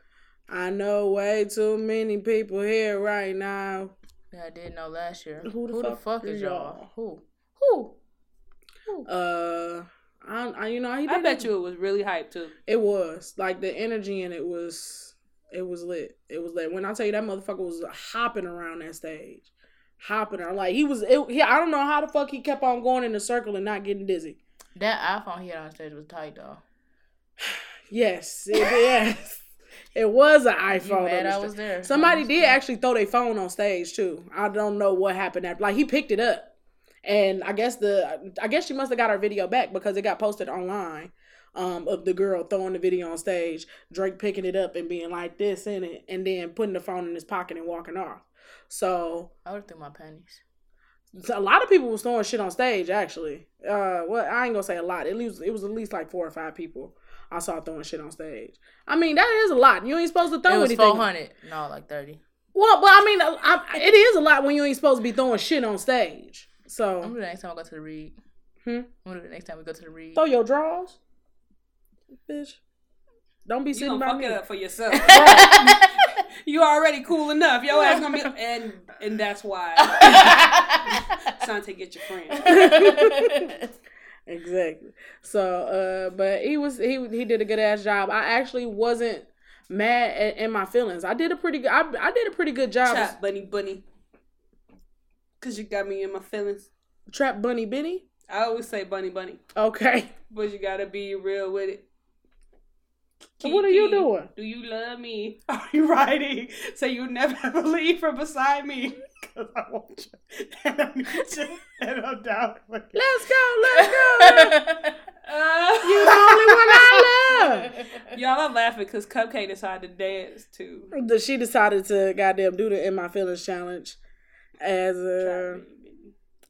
I know way too many people here right now. Yeah, I didn't know last year. Who the Who the fuck fuck is y'all? y'all? Who? Who? Uh, I, I you know he I bet it. you it was really hype too. It was like the energy in it was it was lit. It was lit. When I tell you that motherfucker was hopping around that stage, hopping around like he was. It, he, I don't know how the fuck he kept on going in a circle and not getting dizzy. That iPhone he had on stage was tight though. Yes, it, yes, it was an You iPhone. mad I was there? Somebody did actually throw their phone on stage too. I don't know what happened after. Like he picked it up, and I guess the I guess she must have got her video back because it got posted online. Um, of the girl throwing the video on stage, Drake picking it up and being like this in it, and then putting the phone in his pocket and walking off. So I would threw my panties. so a lot of people was throwing shit on stage actually. Uh, well, I ain't gonna say a lot. At least it was at least like four or five people. I saw throwing shit on stage. I mean, that is a lot. You ain't supposed to throw It was anything. four hundred. No, like thirty. Well, but I mean, I, it is a lot when you ain't supposed to be throwing shit on stage. I'm So gonna do that next time I go to the read. Hmm? I'm gonna do that next time we go to the read. throw your drawers, bitch. Don't be You sitting gonna by fuck me. it up for yourself. you already cool enough. Your ass gonna be and and that's why. Sante, get your friend. Exactly. So, uh, but he was he he did a good ass job. I actually wasn't mad at, in my feelings. I did a pretty good. I, I did a pretty good job. Chop, bunny, bunny. Cause you got me in my feelings. Trap bunny Benny. I always say bunny, bunny, Okay. but you gotta be real with it. So what are you doing? Do you love me? Are you writing? So you never ever leave from beside me. Cause I want you. And I need you. And I'm down for you. Let's go. Let's go. Uh, you the only one I love. Y'all are laughing because Cupcake decided to dance too. She decided to goddamn do the in my feelings challenge as a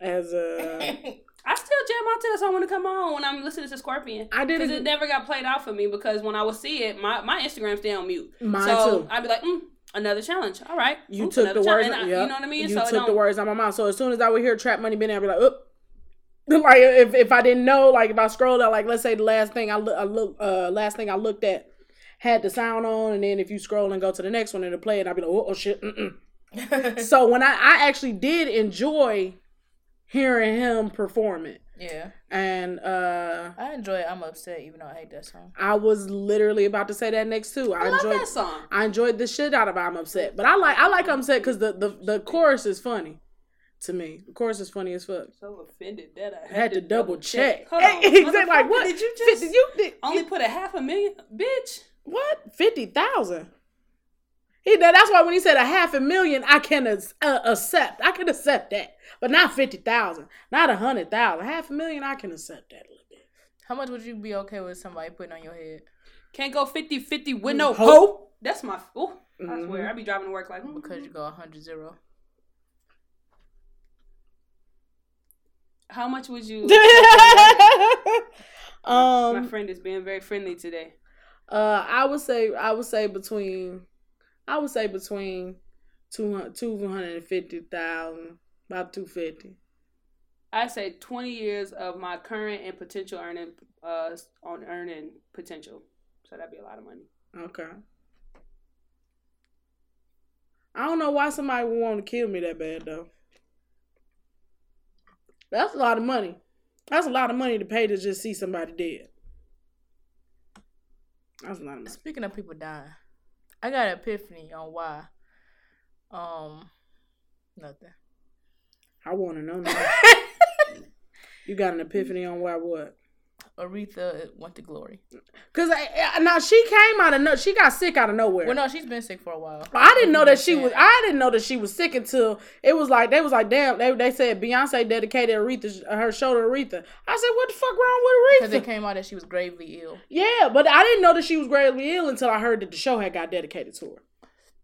as a. I still jam out to the song when it come on when I'm listening to Scorpion. I did Because it. it never got played out for me because when I would see it, my, my Instagram stay on mute. Mine so too. I'd be like, mm, another challenge. All right. You Ooh, took the words. I- yep. You know what I mean? You so took the words out of my mouth. So as soon as I would hear Trap Money Benny, I'd be like, "Oop." Like if, if I didn't know, like if I scrolled out, like let's say the last thing I look, I look, uh, last thing I looked at had the sound on, and then if you scroll and go to the next one and it'll play it, I'd be like, "Oh, oh shit." Mm-mm. so when I I actually did enjoy hearing him perform it, yeah, and uh I enjoy it. I'm upset, even though I hate that song. I was literally about to say that next too. I, I love enjoyed that song. I enjoyed the shit out of I'm upset, but I like I like I'm upset because the, the the chorus is funny to me. The chorus is funny as fuck. So offended that I I had to double check. Hold on. exactly. Like what? Did you just Fifty- you did only put a half a million? Bitch. what? Fifty thousand. He that- that's why when he said a half a million, I can uh, accept. I can accept that, but not fifty thousand, not a hundred thousand. Half a million, I can accept that a little bit. How much would you be okay with somebody putting on your head? Can't go 50 50 with no Hope. hope. That's my. Ooh, I Mhm. swear. I be driving to work like, mm, Because you go 100 0. how much would you? My um, friend is being very friendly today. uh, I would say I would say between, I would say between two two hundred and fifty thousand, about two fifty. I say 20 years of my current and potential earning uh on earning potential. So that'd be a lot of money. Okay. I don't know why somebody would want to kill me that bad though. That's a lot of money. That's a lot of money to pay to just see somebody dead. That's a lot of money. Speaking of people dying, I got an epiphany on why. Um, nothing. I want to know now. you got an epiphany on why what? Aretha went to glory. Cause I, now she came out of no, she got sick out of nowhere. Well, no, she's been sick for a while. I didn't know that she was. I didn't know that she was sick until it was like they was like, damn. They, they said Beyonce dedicated Aretha her show to Aretha. I said, what the fuck wrong with Aretha? Because it came out that she was gravely ill. Yeah, but I didn't know that she was gravely ill until I heard that the show had got dedicated to her.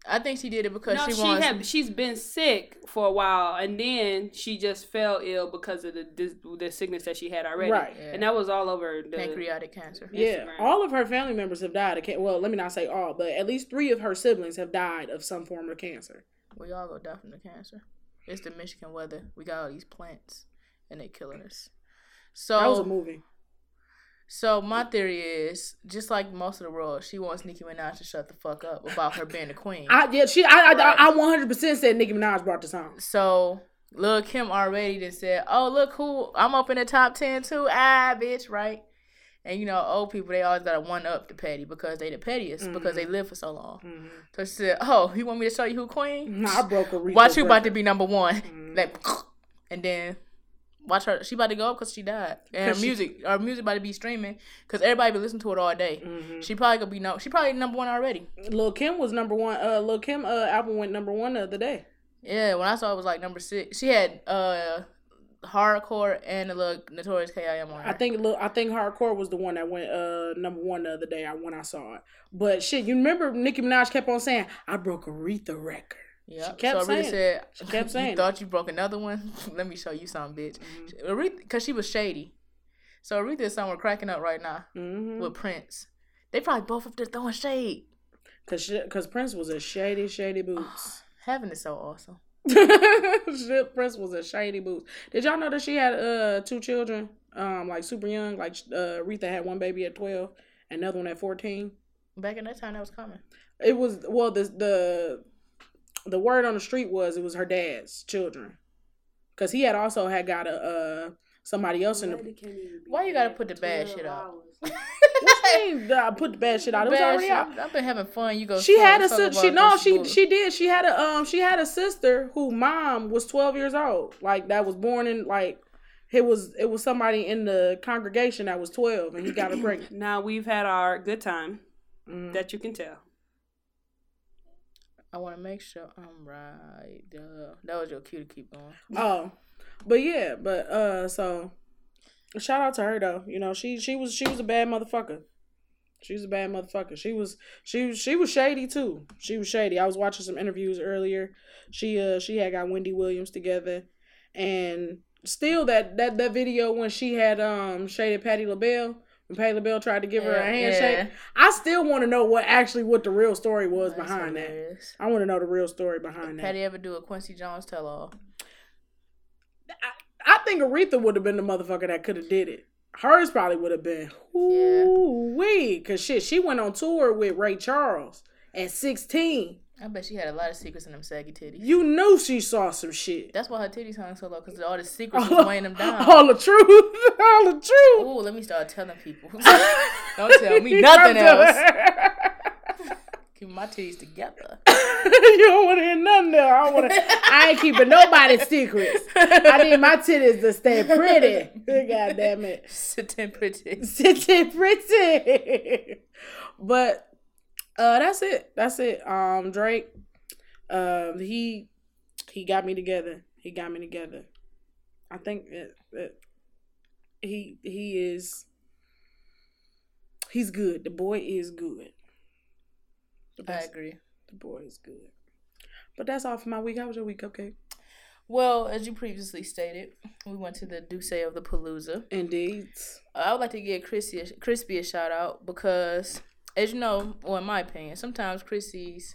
I think she did it because No, she, she, wants. had she's been sick for a while, and then she just fell ill because of the dis- the sickness that she had already. Right. Yeah. And that was all over the pancreatic cancer. Yeah, Instagram. all of her family members have died. Of can- well, let me not say all, but at least three of her siblings have died of some form of cancer. We all go die from the cancer. It's the Michigan weather. We got all these plants, and they killing us. So that was a movie. So my theory is just like most of the world, she wants Nicki Minaj to shut the fuck up about her being the queen. I yeah, she I Right. I, I 100% said Nicki Minaj brought the song. So Lil Kim already just said, "Oh look who I'm up in the top ten too." Ah, bitch, right? And you know, old people they always gotta one up the petty because they the pettiest because they live for so long. Mm-hmm. So she said, "Oh, you want me to show you who queen? Nah, I broke Aretha's Watch you about to be number one." Mm-hmm. Like, and then watch her. She about to go up because she died, and her she- music, her music about to be streaming because everybody be listening to it all day. Mm-hmm. She probably gonna be no. She probably number one already. Lil Kim was number one. Uh, Lil Kim uh album went number one the other day. Yeah, when I saw it was like number six. She had uh hardcore and a little notorious K.I.M. on her. I think Lil, I think Hardcore was the one that went uh number one the other day. I when I saw it. But shit, you remember Nicki Minaj kept on saying, "I broke Aretha record." Yeah, She kept so Aretha saying said, She kept saying "You thought you broke another one? Let me show you something, bitch." Mm-hmm. Aretha, because she was shady. So Aretha is somewhere cracking up right now hmm with Prince. They probably both up there throwing shade. Cause, she, Cause Prince was a shady, shady boots. Heaven is so awesome. Prince was a shady boots. Did y'all know that she had uh two children, um, like super young? Like uh, Aretha had one baby at twelve, another one at fourteen. Back in that time, that was common. It was well, the the the word on the street was it was her dad's children, cause he had also had got a uh somebody else in the. Why you gotta put the bad shit out? What you mean, uh, put the bad shit out? It was Bad already shit. out. I've been having fun. You go. She had a sister. She no, she bull- she did. She had a um she had a sister who mom was twelve years old. Like that was born in like it was it was somebody in the congregation that was twelve and he got her pregnant. Now we've had our good time Mhm. that you can tell. I want to make sure I'm right. Duh. That was your cue to keep going. Oh, but yeah, but uh, so shout out to her though. You know, she she was she was a bad motherfucker. She was a bad motherfucker. She was she was she was shady too. She was shady. I was watching some interviews earlier. She uh she had got Wendy Williams together, and still that that that video when she had um shaded Patti LaBelle. Patti LaBelle tried to give her a handshake, yeah. I still want to know what actually what the real story was That's behind that. I want to know the real story behind that. Patty ever do a Quincy Jones tell all? I think Aretha would have been the motherfucker that could have did it. Hers probably would have been ooh wee, cause shit, she went on tour with Ray Charles at sixteen. I bet she had a lot of secrets in them saggy titties. You know she saw some shit. That's why her titties hung so low because all the secrets was weighing them down. All the truth, all the truth. Ooh, let me start telling people. Don't tell me nothing else. Keep my titties together. you don't want to hear nothing there. I want to. I ain't keeping nobody's secrets. I need my titties to stay pretty. God damn it. Sitting pretty. Sitting pretty. but uh that's it. That's it. Um Drake um he he got me together. He got me together. I think it, it, he he is he's good. The boy is good. The, I agree. the boy is good. But that's all for my week. How was your week, okay? Well, as you previously stated, we went to the Dusse of the Palooza. Indeed. I would like to give a, Crispy a shout out because, as you know, well, in my opinion, sometimes Chrissy's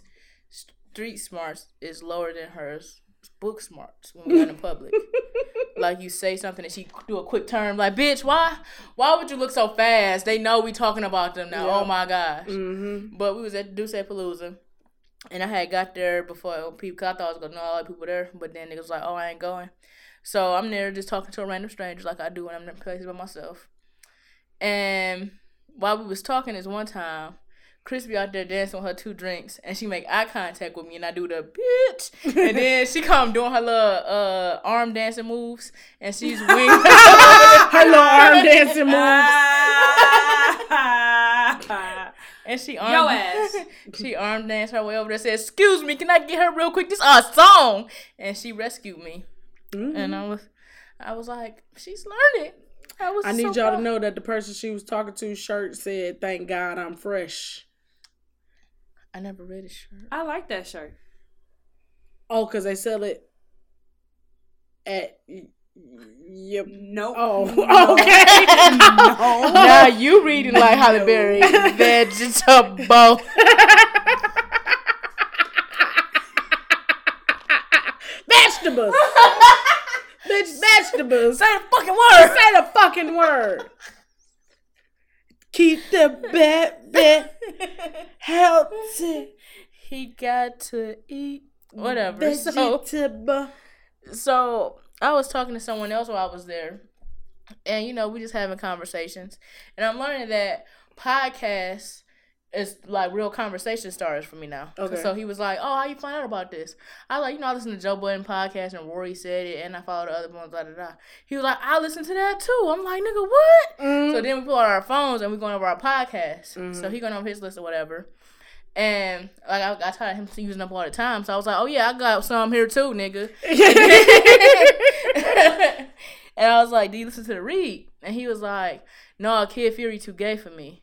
street smarts is lower than hers book smarts when we're in public. like you say something and she do a quick turn, like, "Bitch, why? Why would you look so fast? They know we talking about them now. Yeah. Oh my gosh!" Mm-hmm. But we was at DussePalooza. And I had got there before people, cause I thought I was gonna know all the people there, but then niggas was like, oh, I ain't going. So I'm there just talking to a random stranger like I do when I'm in places by myself. And while we was talking this one time, Crispy out there dancing with her two drinks, and she make eye contact with me, and I do the bitch, and then she come doing her little uh arm dancing moves, and she's winging Her little arm dancing moves. And she arm, Yo ass. she arm danced her way over there. Said, "Excuse me, can I get her real quick? This our song." And she rescued me. Mhm. And I was, I was like, "She's learning." I need so y'all to know that the person she was talking to shirt said, "Thank God I'm fresh." I never read a shirt. I like that shirt. Oh, cause they sell it at. Yep. Nope. Oh, No. okay. now you reading like Halle Berry vegetable. vegetables. Bitch, vegetables. Say the fucking word. Say the fucking word. Keep the baby healthy. He got to eat whatever. So Vegetable. so I was talking to someone else while I was there, and you know we just having conversations, and I'm learning that podcasts is like real conversation starters for me now. Okay. So he was like, "Oh, how you find out about this?" I was like, "You know, I listen to Joe Budden podcast, and Rory said it, and I follow the other ones." Da da da. He was like, "I listen to that too." I'm like, "Nigga, what?" Mm. So then we pull out our phones and we going over our podcast. Mhm. So he going over his list or whatever. And like I got tired him using up all the time. So I was like, Oh yeah, I got some here too, nigga. and I was like, Do you listen to the read? And he was like, No, Kid Fury too gay for me.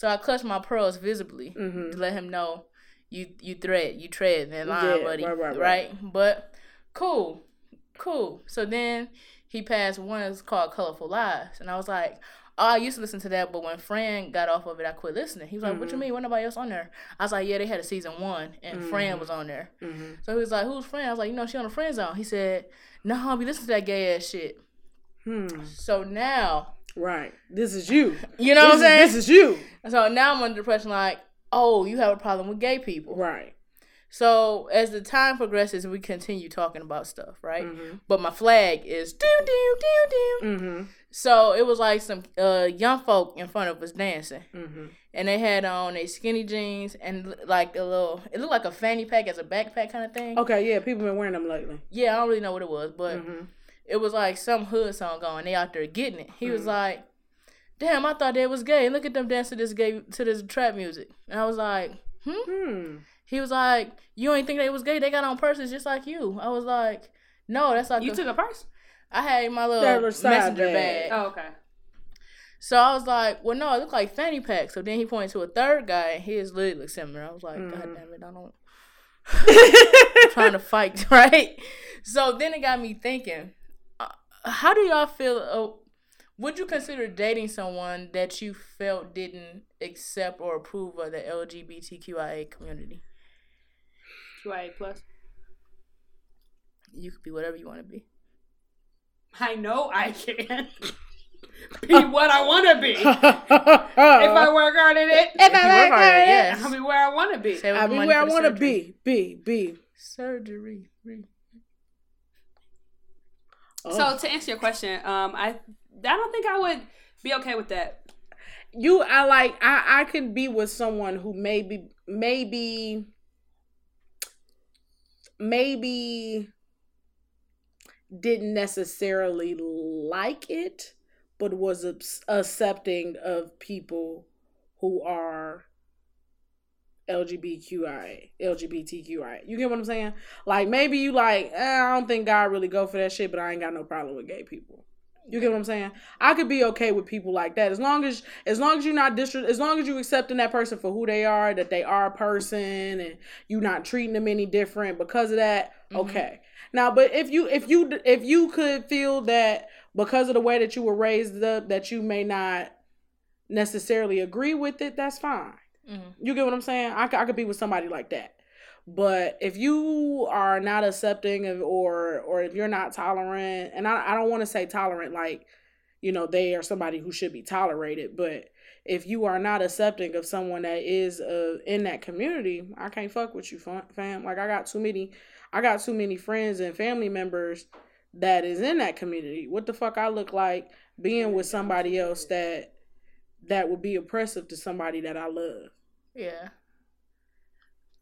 So I clutched my pearls visibly Mhm. to let him know you you thread, you tread that line, Yeah, buddy. right, right, right. right? But cool. Cool. So then he passed one that's called Colorful Lies. And I was like, oh, I used to listen to that, but when Fran got off of it, I quit listening. He was like, Mm-hmm. what you mean? What nobody else on there? I was like, yeah, they had a season one, and Fran Mm-hmm. was on there. So he was like, who's Fran? I was like, you know, she on the friend zone. He said, no, I'll be listening to that gay ass shit. Hmm. So now, Right. This is you. you know this what I'm saying? Is, this is you. so now I'm under the impression like, oh, you have a problem with gay people. Right. So as the time progresses, we continue talking about stuff, right? Mm-hmm. But my flag is do do do do. Mm-hmm. So it was like some uh, young folk in front of us dancing, Mm-hmm. and they had on a skinny jeans and like a little. It looked like a fanny pack as a backpack kind of thing. Okay, yeah, people been wearing them lately. Yeah, I don't really know what it was, but Mm-hmm. It was like some hood song going. They out there getting it. He was like, "Damn, I thought they was gay. Look at them dancing this gay to this trap music." And I was like, "Hmm." Hmm. He was like, "You ain't think they was gay? They got on purses just like you." I was like, "No, that's like You took a purse? I had my little messenger bag. bag." Oh, okay. So I was like, "Well, no, it looked like fanny pack." So then he pointed to a third guy, and his literally looked similar. I was like, Mm-hmm. "God damn it, I don't." trying to fight, right? So then it got me thinking, how do y'all feel? Uh, would you consider dating someone that you felt didn't accept or approve of the LGBTQIA community? QIA plus. You could be whatever you want to be. I know I can be what I want to be. If if I work hard at it, If you work hard at it, yes. I'll be where I want to be. I the be where I want to be. Be. Be. Surgery. Re- Oh. So to answer your question, um, I I don't think I would be okay with that. you I like I I could be with someone who maybe maybe maybe didn't necessarily like it but was accepting of people who are LGBTQI, LGBTQI. You get what I'm saying? Like maybe you like, eh, I don't think God really go for that shit, but I ain't got no problem with gay people. You get what I'm saying? I could be okay with people like that as long as as long as you're not distra- as long as you accepting that person for who they are, that they are a person, and you not treating them any different because of that. Okay. Now, but if you if you if you could feel that because of the way that you were raised up, that you may not necessarily agree with it, that's fine. Mhm. You get what I'm saying? I could be with somebody like that. But if you are not accepting of or or if you're not tolerant, and I, I don't want to say tolerant like, you know, they are somebody who should be tolerated, but if you are not accepting of someone that is uh in that community, I can't fuck with you, fam. fam. Like I got too many, I got too many friends and family members that is in that community. What the fuck I look like being with somebody else that that would be oppressive to somebody that I love. Yeah.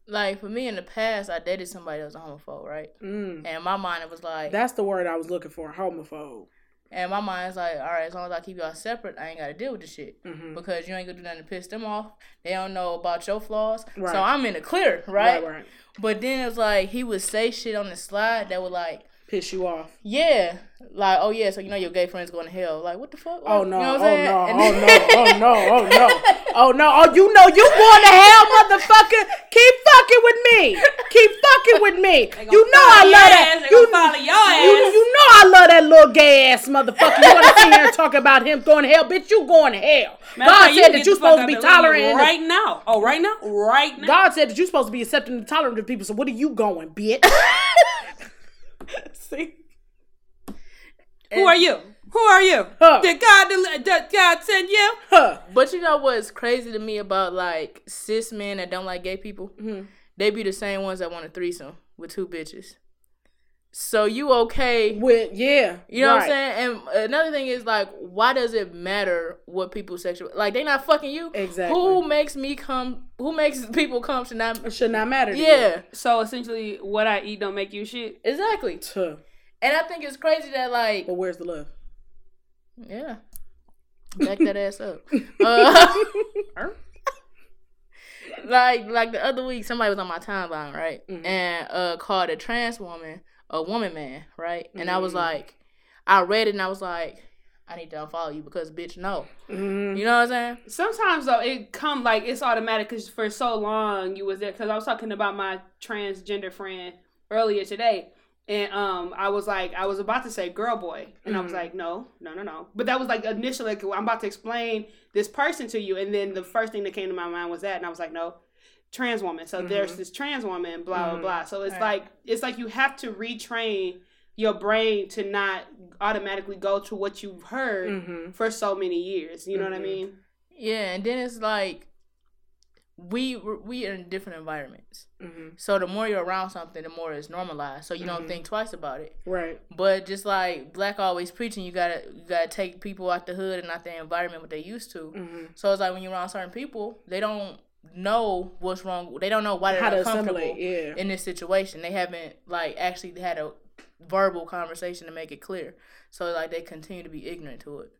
Like for me in the past, I dated somebody that was a homophobe, right? Mm. And my mind it was like, That's the word I was looking for, homophobe. and my mind's like, all right, as long as I keep y'all separate, I ain't got to deal with this shit Mhm. because you ain't gonna do nothing to piss them off. They don't know about your flaws, Right. so I'm in the clear, right? Right, right. But then it's like he would say shit on the slide that would like, Piss you off. yeah, like oh yeah, so you know your gay friend's going to hell. Like what the fuck? Oh You no, know what I'm oh saying? no, And oh no, oh no, oh no, oh no, oh you know you going to hell, motherfucker. Keep fucking with me. Keep fucking with me. You know I love that. they You, follow your you, ass. you know I love that little gay ass motherfucker. You want to sit here and talk about him going to hell, bitch? You going to hell? Matter of God said that you the fuck supposed to be and tolerant. right now. Oh, right now, right now. God said that you're supposed to be accepting and tolerant of people. So what are you going, bitch? See. Who are you? Who are you? Huh. Did God did God send you? Huh. But you know what's crazy to me about like cis men that don't like gay people? Mhm. They be the same ones that want a threesome with two bitches. So you okay? With yeah, You know what. I'm saying? And another thing is like, why does it matter what people's sexual like? They not fucking you. Exactly. Who makes me come? Who makes people come should not? It should not matter. To you. Yeah, So essentially, what I eat don't make you shit. exactly. Huh. And I think it's crazy that like, But where's the love? yeah, back that ass up. Uh, like like the other week somebody was on my timeline right Mhm. and uh called a trans woman a woman man right and i was Mhm. like i read it and i was like i need to unfollow you because bitch no Mhm. you know what i'm saying Sometimes though, it come like it's automatic because for so long you was there. Because I was talking about my transgender friend earlier today, And um, I was like, I was about to say girl boy, and I was Mhm. like, no, no, no, no. But that was like initially, like, I'm about to explain this person to you, and then the first thing that came to my mind was that, and I was like, no, trans woman. So there's Mhm. this trans woman, blah blah Mhm. blah. So it's like it's like you have to retrain your brain to not automatically go to what you've heard Mm-hmm. for so many years. You know what I Mhm. mean? Yeah, and then it's like we we are in different environments. Mm-hmm. So the more you're around something, the more it's normalized. So you don't Mhm. think twice about it. Right. But just like Black always preaching, you gotta you gotta take people out the hood and out the environment what they used to. Mm-hmm. So it's like when you're around certain people, they don't know what's wrong. They don't know why they're How not comfortable? Yeah. in this situation. They haven't like actually had a verbal conversation to make it clear. So like they continue to be ignorant to it.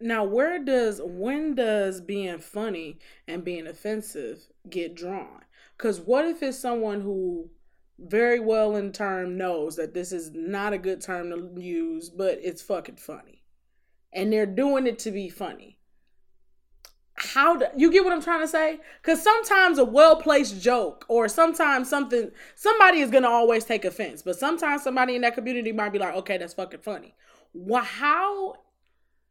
Now, where does when does being funny and being offensive get drawn? Because what if it's someone who very well in term knows that this is not a good term to use, but it's fucking funny, and they're doing it to be funny. How do you get what I'm trying to say? Because sometimes a well placed joke, or sometimes something, somebody is gonna always take offense, but sometimes somebody in that community might be like, okay, that's fucking funny. Well, how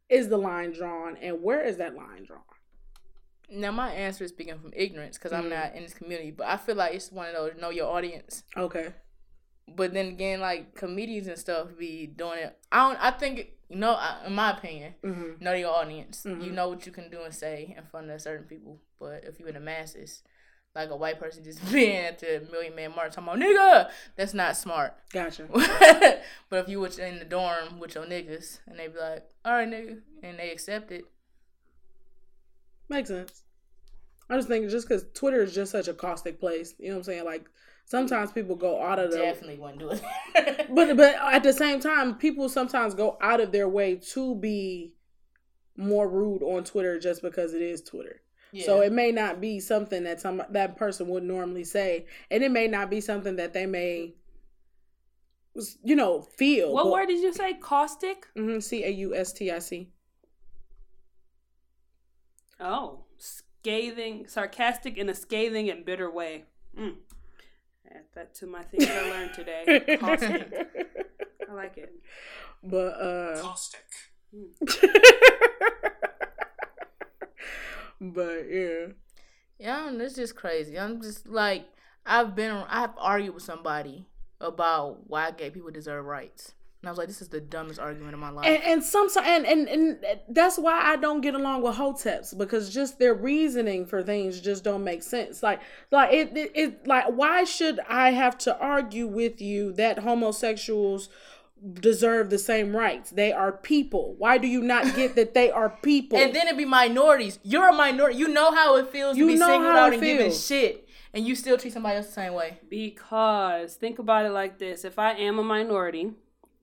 is the line drawn and where is that line drawn? Now my answer is speaking from ignorance because I'm Mhm. not in this community, but I feel like it's one of those know your audience. Okay. But then again, like comedians and stuff be doing it. I don't. I think you know. In my opinion, Mm-hmm. know your audience. You Mhm. know what you can do and say in front of certain people. But if you're in the masses, like a white person just being at the Million Man March talking about nigga, that's not smart. Gotcha. but if you was in the dorm with your niggas and they be like, all right, nigga, and they accept it, Makes sense. I just think just because Twitter is just such a caustic place, you know what I'm saying? Like sometimes people go out of the definitely wouldn't do it. but but at the same time, people sometimes go out of their way to be more rude on Twitter just because it is Twitter. So it may not be something that some that person would normally say, and it may not be something that they may, you know, feel. What word did you say? Caustic? Mm-hmm. C a u s t i c. Oh, scathing, sarcastic in a scathing and bitter way. Mm. Add that to my things I learned today. Caustic. I like it. But uh Caustic. but yeah. Yeah, and it's just crazy. I'm just like I've been I've argued with somebody about why gay people deserve rights. And I was like, this is the dumbest argument of my life. And and sometimes and, and and that's why I don't get along with hoteps because just their reasoning for things just don't make sense. Like like it, it it like why should I have to argue with you that homosexuals deserve the same rights? They are people. Why do you not get that they are people? And then it'd be minorities. You're a minority. You know how it feels You to be know singled how out it and given feels. shit, and you still treat somebody else the same way. Because think about it like this: if I am a minority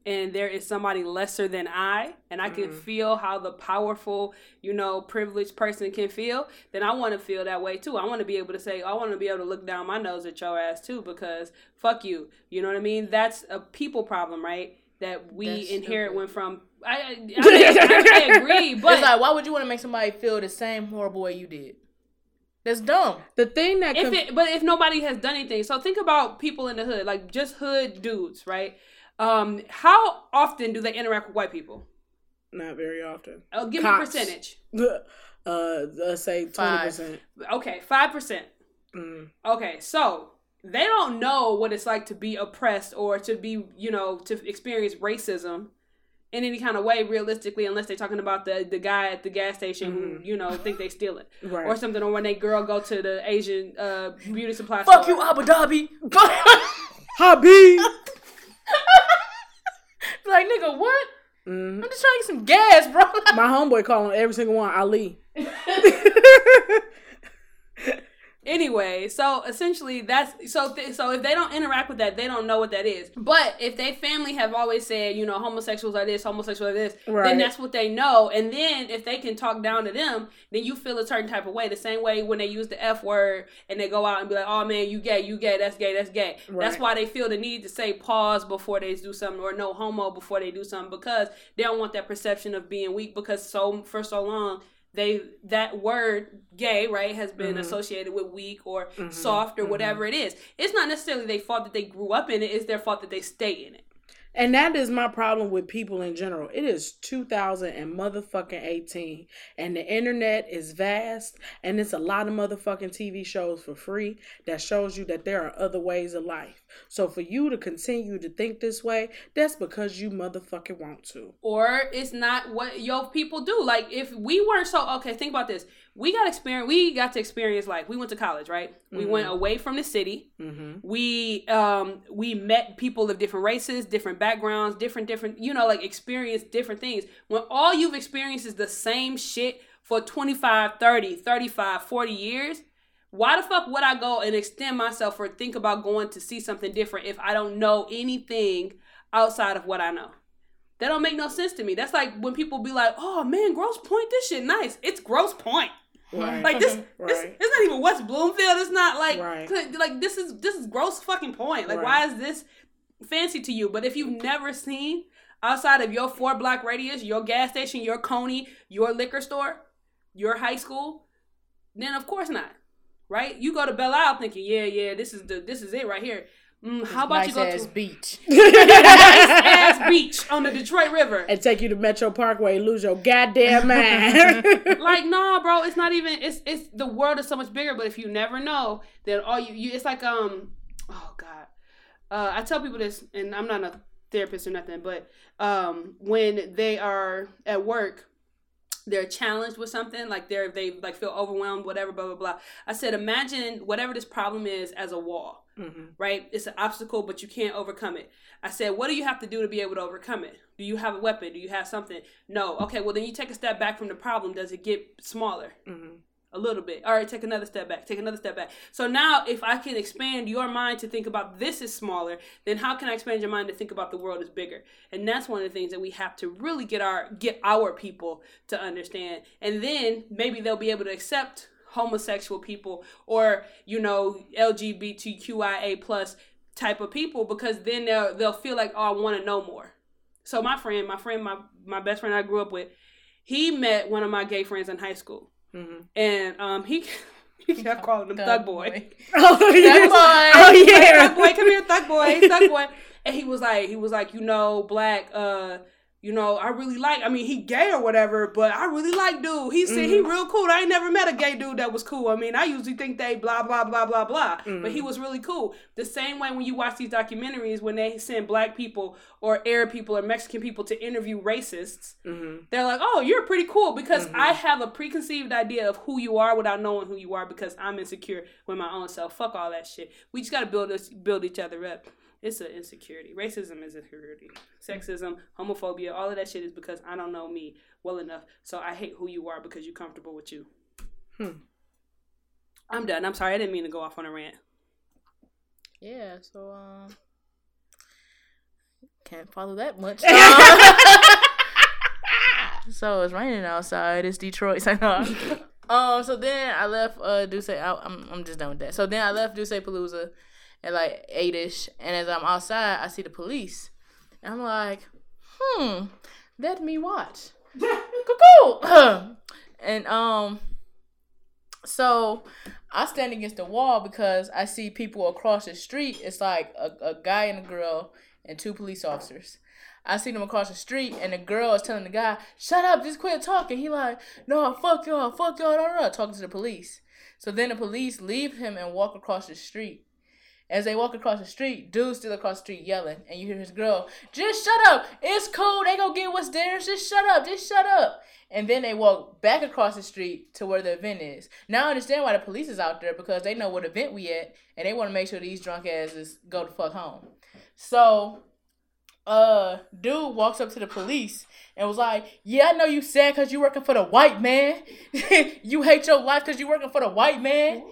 and there is somebody lesser than I, and I can mm. feel how the powerful, you know, privileged person can feel, then I want to feel that way too. I want to be able to say, I want to be able to look down my nose at your ass too, because fuck you. You know what I mean? That's a people problem, right? That we That's inherit stupid. went from. I, I, I, I, I agree, but it's like, why would you want to make somebody feel the same horrible way you did? That's dumb. the thing that if conf- it, but if nobody has done anything, so think about people in the hood, like just hood dudes, right? Um, how often do they interact with white people? not very often. Uh, give Cops. me a percentage. Uh, let's say twenty Five. percent. Okay, five percent. Mm. Okay, so they don't know what it's like to be oppressed or to be, you know, to experience racism in any kind of way, realistically, unless they're talking about the the guy at the gas station who, you know, think they steal it Right. or something, or when they girl go to the Asian uh, beauty supply store. Fuck store. you, Abu Dhabi. Hobby. like nigga, what? mm. I'm just trying to get some gas, bro. My homeboy calling every single one Ali. Anyway, so essentially that's so th- so if they don't interact with that, they don't know what that is. But if they family have always said, you know, homosexuals are this, homosexuals are this, Right. then that's what they know. And then if they can talk down to them, then you feel a certain type of way. The same way when they use the F word and they go out and be like, "Oh man, you gay, you gay, that's gay, that's gay." That's why they feel the need to say pause before they do something or no homo before they do something because they don't want that perception of being weak because so for so long they that word gay right has been Mhm. associated with weak or Mhm, soft or mhm. whatever it is. It's not necessarily their fault that they grew up in it. It's their fault that they stay in it. And that is my problem with people in general. It is 2000 and motherfucking 18 and the internet is vast and it's a lot of motherfucking TV shows for free that shows you that there are other ways of life. So for you to continue to think this way, that's because you motherfucking want to. or it's not what your people do. Like if we weren't so okay, think about this. We got experience. We got to experience like we went to college, right? We went Mhm. away from the city. Mhm. We um we met people of different races, different backgrounds, different different you know like experience different things. When all you've experienced is the same shit for 25, 30, 35, 40 years, why the fuck would I go and extend myself or think about going to see something different if I don't know anything outside of what I know? That don't make no sense to me. That's like when people be like, "Oh man, Grosse Pointe, this shit nice." It's Grosse Pointe. Right. Like this, this Right. it's not even West Bloomfield. It's not like Right. like this is this is gross fucking point. Like why is this fancy to you? But if you've never seen outside of your four block radius, your gas station, your Coney, your liquor store, your high school, then of course not. Right? You go to Belle Isle thinking, yeah, yeah, this is the this is it right here. Mm, how about nice you go ass to beach. nice ass beach on the Detroit River? and take you to Metro Parkway, lose your goddamn mind. like nah bro it's not even it's it's the world is so much bigger but if you never know then all you, you it's like um oh god uh i tell people this and i'm not a therapist or nothing but um when they are at work they're challenged with something like they're they like feel overwhelmed whatever blah blah blah i said imagine whatever this problem is as a wall Mhm. right? It's an obstacle, but you can't overcome it. I said, what do you have to do to be able to overcome it? Do you have a weapon? Do you have something? No. Okay, well, then you take a step back from the problem. Does it get smaller? Mhm. A little bit. All right, take another step back. Take another step back. So now, if I can expand your mind to think about this is smaller, then how can I expand your mind to think about the world is bigger? And that's one of the things that we have to really get our get our people to understand. And then maybe they'll be able to accept homosexual people or you know LGBTQIA plus type of people because then they'll they'll feel like oh I want to know more. So my friend, my friend, my my best friend I grew up with, he met one of my gay friends in high school, Mhm. and um he he kept calling him Thug Boy. Oh, Thug boy. Oh yeah. Thug Boy, come here, Thug Boy, Thug Boy. And he was like, he was like, you know, black, uh, you know, I really like. I mean, he gay or whatever, but I really like dude. He said he mm-hmm. real cool. I ain't never met a gay dude that was cool. I mean, I usually think they blah blah blah blah blah, but he mm-hmm. was really cool. The same way when you watch these documentaries when they send black people or Arab people or Mexican people to interview racists, Mhm. they're like, "Oh, you're pretty cool," because I mm-hmm. have a preconceived idea of who you are without knowing who you are because I'm insecure with my own self. Fuck all that shit. We just gotta build us, build each other up. It's an insecurity. Racism is insecurity. Sexism, homophobia, all of that shit is because I don't know me well enough. So I hate who you are because you're comfortable with you. Hmm. I'm done. I'm sorry. I didn't mean to go off on a rant. Yeah, so um can't follow that much. Um, so it's raining outside. It's Detroit. So no. um. So then I left. Uh. Dusse. I, I'm. I'm just done with that. So then I left DussePalooza at like eight ish, and as I'm outside, I see the police, and I'm like, hmm. Let me watch. Cuckoo. and um. So I stand against the wall because I see people across the street. It's like a, a guy and a girl and two police officers. I see them across the street and the girl is telling the guy, "Shut up, just quit talking." He like, "No, fuck y'all, fuck y'all," blah, blah, talking to the police. So then the police leave him and walk across the street. As they walk across the street, dude's still across the street yelling, and you hear his girl, "Just shut up! It's cool. They gonna get what's theirs. Just shut up. Just shut up." And then they walk back across the street to where the event is. Now I understand why the police is out there because they know what event we at, and they want to make sure these drunk asses go the fuck home. So, uh, dude walks up to the police and was like, "Yeah, I know you sad because you working for the white man. you hate your life because you working for the white man."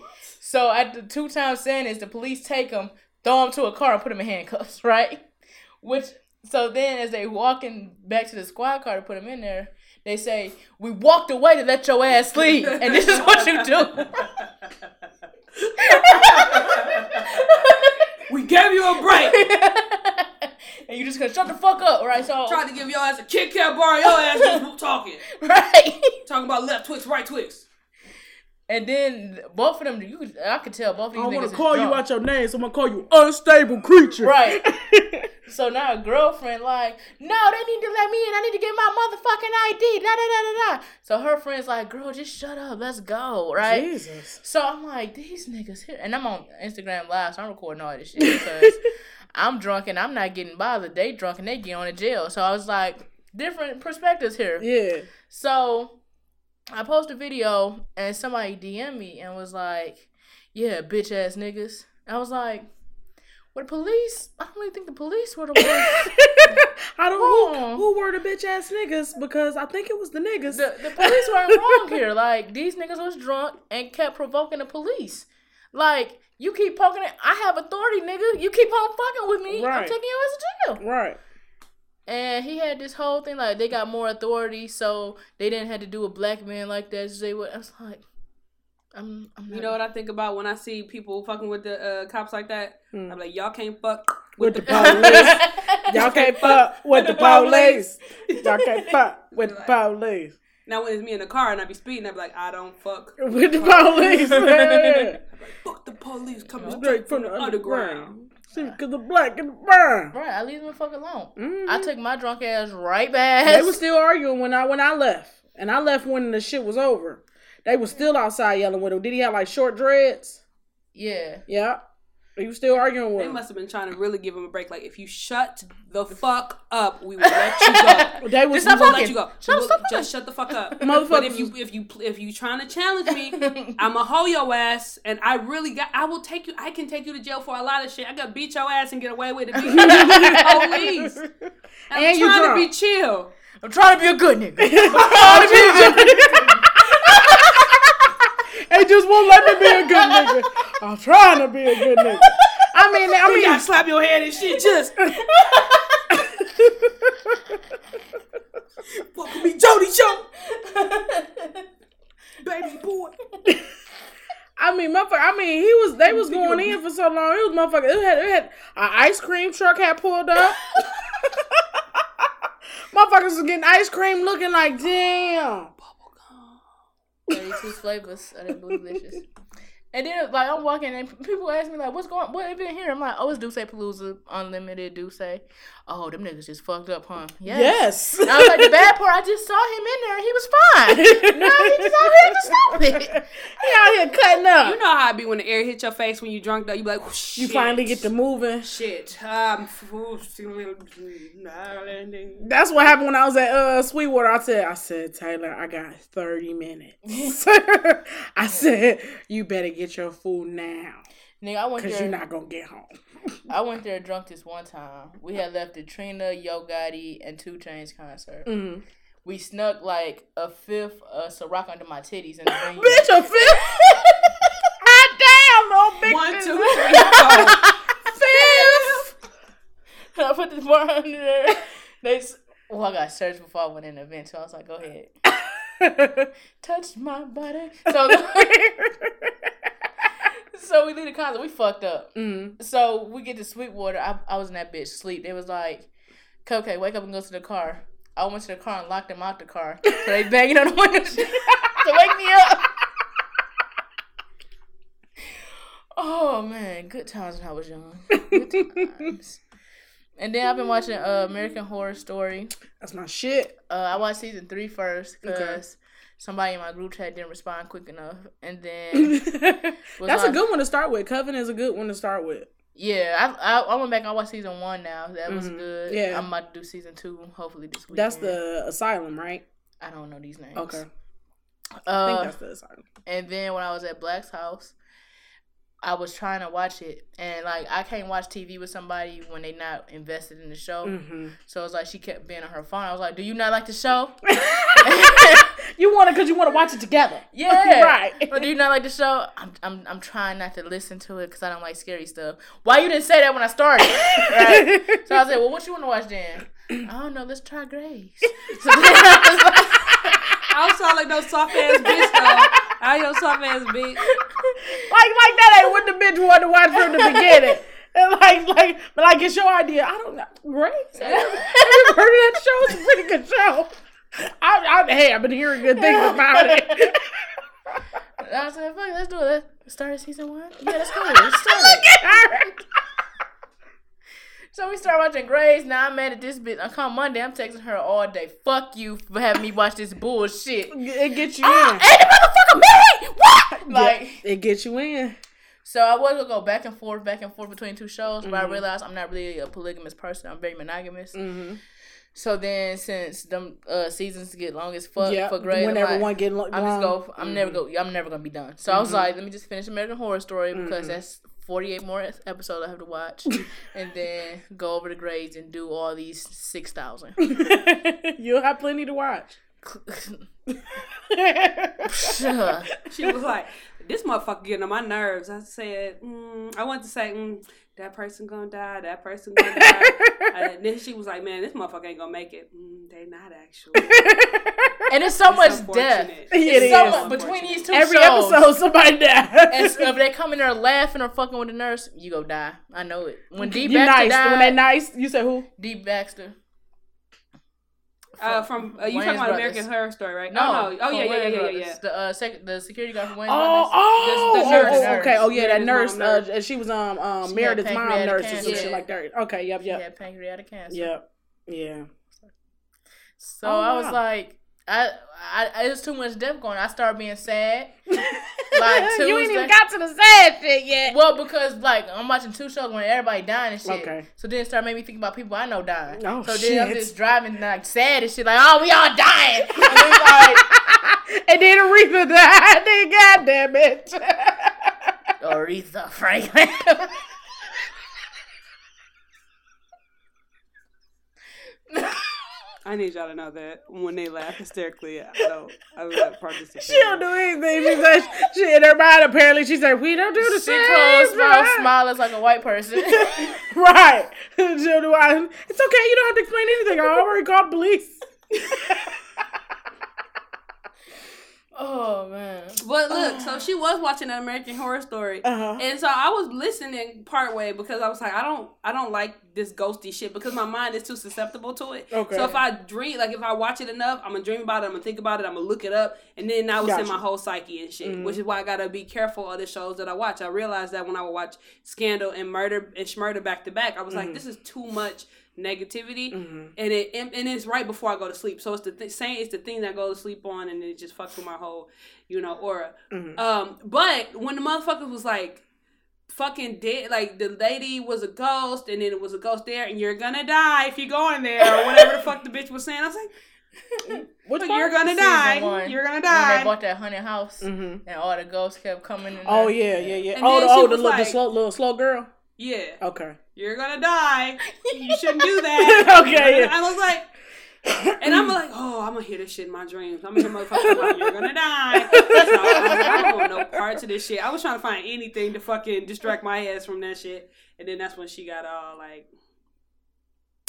So at the two times saying is the police take him, throw him to a car, and put him in handcuffs, right? Which so then as they walking back to the squad car to put him in there, they say, "We walked away to let your ass leave, and this is what you do." we gave you a break. and you just gonna shut the fuck up, right? So Tried to give your ass a Kit Kat bar, your ass just talking. right. Talking about left Twix, right Twix. And then both of them, you could, I could tell both of I these don't want to call you out your name, so I'm gonna call you unstable creature. Right. so now a girlfriend like, no, they need to let me in. I need to get my motherfucking ID. Da da da da da. So her friend's like, girl, just shut up. Let's go. Right. Jesus. So I'm like, these niggas here, and I'm on Instagram live, so I'm recording all this shit because I'm drunk and I'm not getting bothered. They drunk and they get on to jail. So I was like, different perspectives here. Yeah. So I posted a video and somebody DM me and was like, "Yeah, bitch ass niggas." I was like, "What the police? I don't really think the police were the ones." I don't who, Wrong. who were the bitch ass niggas because I think it was the niggas. the, the police weren't wrong here. Like these niggas was drunk and kept provoking the police. Like you keep poking it. I have authority, nigga. You keep on fucking with me. I'm Right. taking you as a jail. right. And he had this whole thing like they got more authority, so they didn't have to do a black man like that. So they would. I was like, I'm. I'm not, You know what I think about when I see people fucking with the uh, cops like that? Hmm. I'm like, y'all can't fuck With with, the the police. Y'all can't fuck with the police. Y'all can't fuck with the police. Now when it's me in the car and I be speeding, I be like, I don't fuck. With the police. Yeah. I'm like, fuck the police coming Straight from the underground. See, cause the black and the brown. Right, I leave them the fuck alone. Mhm. I took my drunk ass right back. They were still arguing when I when I left, and I left when the shit was over. They were still outside yelling with him. Did he have like short dreads? yeah. Yeah. He was still arguing with They must have been trying to really give him a break. Like, if you shut the fuck up, we will let you go. They was Just stop let you go. We will- just shut the fuck up. motherfucker. But if you if you if you trying to challenge me, I'ma hold your ass, and I really got. I will take you. I can take you to jail for a lot of shit. I got beat your ass and get away with it. Police. And I'm And you trying to be chill. I'm trying to be a good nigga. They just won't let me be a good nigga. I'm trying to be a good nigga. I mean, I You mean, gotta slap your head and shit. Just fuck with me, Jody Show, baby boy. I mean, motherfucker. I mean, he was. They was going in for so long. It was motherfucker. It had. It had an ice cream truck had pulled up. Motherfuckers was getting ice cream, looking like damn. 32 flavors of that blue delicious. And then like I'm walking and people ask me like, "What's going? What have you been here?" I'm like, "Oh, it's DussePalooza, unlimited Dusse." Oh, them niggas just fucked up, huh? Yes. And I was like, the bad part, I just saw him in there and he was fine. no, he just out here just stupid. he out here cutting up. You know how it be when the air hits your face when you drunk. Though you be like, shit. you finally get to moving. shit. Um, That's what happened when I was at uh Sweetwater. I said, I said, Taylor, I got 30 minutes. I said, you better get your food now. Nigga, I went Cause there. you're not gonna get home. I went there drunk this one time. We had left the Trina, Yo Gotti, and 2 Chainz concert. Mm. We snuck like a fifth of Ciroc under my titties in the venue. Bitch, a fifth. Hot damn, no big One, fifth. two, three, four. Fifth. I put the bar under there. They, s- well, I got searched before I went in the event, so I was like, go ahead. Touch my body. So, so we leave the concert. We fucked up. Mm. So we get to Sweetwater. I, I was in that bitch sleep. They was like, okay, wake up and go to the car. I went to the car and locked them out the car. So they banging on the window to wake me up. Oh man, good times when I was young. Good times. And then I've been watching uh, American Horror Story. That's my shit. Uh, I watched season three first because. Somebody in my group chat didn't respond quick enough. And then That's a good one to start with. Coven is a good one to start with. Yeah, I, I I went back I watched season one now. That was Mhm. good. Yeah. I'm about to do season two hopefully this week. That's the asylum, right? I don't know these names. Okay. I think Uh, that's the asylum. and then when I was at Black's house, I was trying to watch it, and like I can't watch TV with somebody when they not invested in the show. hmm So it's like she kept being on her phone. I was like, "Do you not like the show?" you want it because you want to watch it together. Yeah, Right. But do you not like the show? I'm I'm I'm trying not to listen to it because I don't like scary stuff. Why you didn't say that when I started? Right. So I said, well, what you want to watch then? I don't know. Let's try Grey's. So then I was like, I don't sound like no soft ass bitch though. I no soft ass bitch. Like, like that ain't what the bitch wanted to watch from the beginning. And like, like, but like, it's your idea. I don't know. Grey's, I never, I never heard of that show. It's a pretty good show. I, I, hey, I've been hearing good things about it. I was like, fuck, let's do it. Let's start season one. Yeah, let's go. Let's start it. So we start watching Grey's. Now I'm mad at this bitch. I come Monday. I'm texting her all day. Fuck you for having me watch this bullshit. It gets you Ah, in. and the motherfucker married. What? Like, it gets you in. so I was gonna go back and forth, back and forth between two shows, but I Mm-hmm. realized I'm not really a polygamous person. I'm very monogamous. Mm-hmm. So then, since them uh, seasons get long as fuck yeah. for Grey's, Whenever like, one get lo- I'm just go. I'm never go. I'm never gonna be done. So I was like, let me just finish American Horror Story because that's 48 more episodes I have to watch, and then go over the grades and do all these six thousand. You'll have plenty to watch. She was like, "This motherfucker getting on my nerves." I said, mm, "I want to say, mm, that person gonna die. That person gonna die." and then she was like, "Man, this motherfucker ain't gonna make it." Mm, they not actually. and it's so much It's death. unfortunate. It It's so is. much between these two Every shows. episode, somebody dies. And if they come in there laughing or fucking with the nurse, you go die. I know it. When D you Baxter nice. died, When they nice, you said who? D Baxter. Uh, from uh, you talking about Brothers. American Horror Story, right? No, Oh no. Oh yeah, from yeah, yeah, yeah, yeah. The uh, sec- the security guard from Wayne Oh, Brothers. oh, The- the oh, nurse. oh, okay. Oh yeah, that nurse. mom Uh, she was um um She Meredith's mom nurse or some cancer. shit like that. Okay, yep, yep, had pancreatic cancer. yep, yeah. So Oh, I was wow. like, I, I, I, it was too much death going. I started being sad. you Tuesday- ain't even got to the sad shit yet. Well, because like I'm watching two shows when everybody dying and shit. Okay. So then it started making me think about people I know dying. Oh, so then I'm just driving like sad and shit, like, oh, we all dying. like, and then Aretha died. Then God damn it. Aretha Franklin. I need y'all to know that when they laugh hysterically, I don't, I don't participate. she don't do anything. She said she in her mind apparently she's like, we don't do the she same. closed mouth, right. smile as like a white person. Right. She'll do I, it's okay. You don't have to explain anything. I already called police. oh man. But look, so she was watching an American Horror Story, Uh-huh. and so I was listening part way because I was like, I don't, I don't like this ghosty shit because my mind is too susceptible to it. Okay. So if I dream, like if I watch it enough, I'm gonna dream about it. I'm gonna think about it. I'm gonna look it up, and then now it's in my whole psyche and shit. Which is why I gotta be careful of the shows that I watch. I realized that when I would watch Scandal and Murder and Schmurder back to back, I was like, this is too much negativity, and it and, it's right before I go to sleep. So it's the th- same. It's the thing that I go to sleep on, and it just fucks with my whole, you know, aura. Um, but when the motherfucker was like fucking dead, like the lady was a ghost, and then it was a ghost there, and you're gonna die if you go in there, or whatever the fuck the bitch was saying. I was like, you're gonna die. one, You're gonna When die. they bought that haunted house Mhm. and all the ghosts kept coming in. Oh there. yeah, yeah, yeah. And oh, the, oh, the, little, the slow, little slow girl. Yeah, Okay. you're gonna die. You shouldn't do that. Okay, yeah. I was like. And I'm like, oh, I'm gonna hear this shit in my dreams. I'm gonna like, you're gonna die. Was like, I don't want no parts of this shit. I was trying to find anything to fucking distract my ass from that shit. And then that's when she got all like,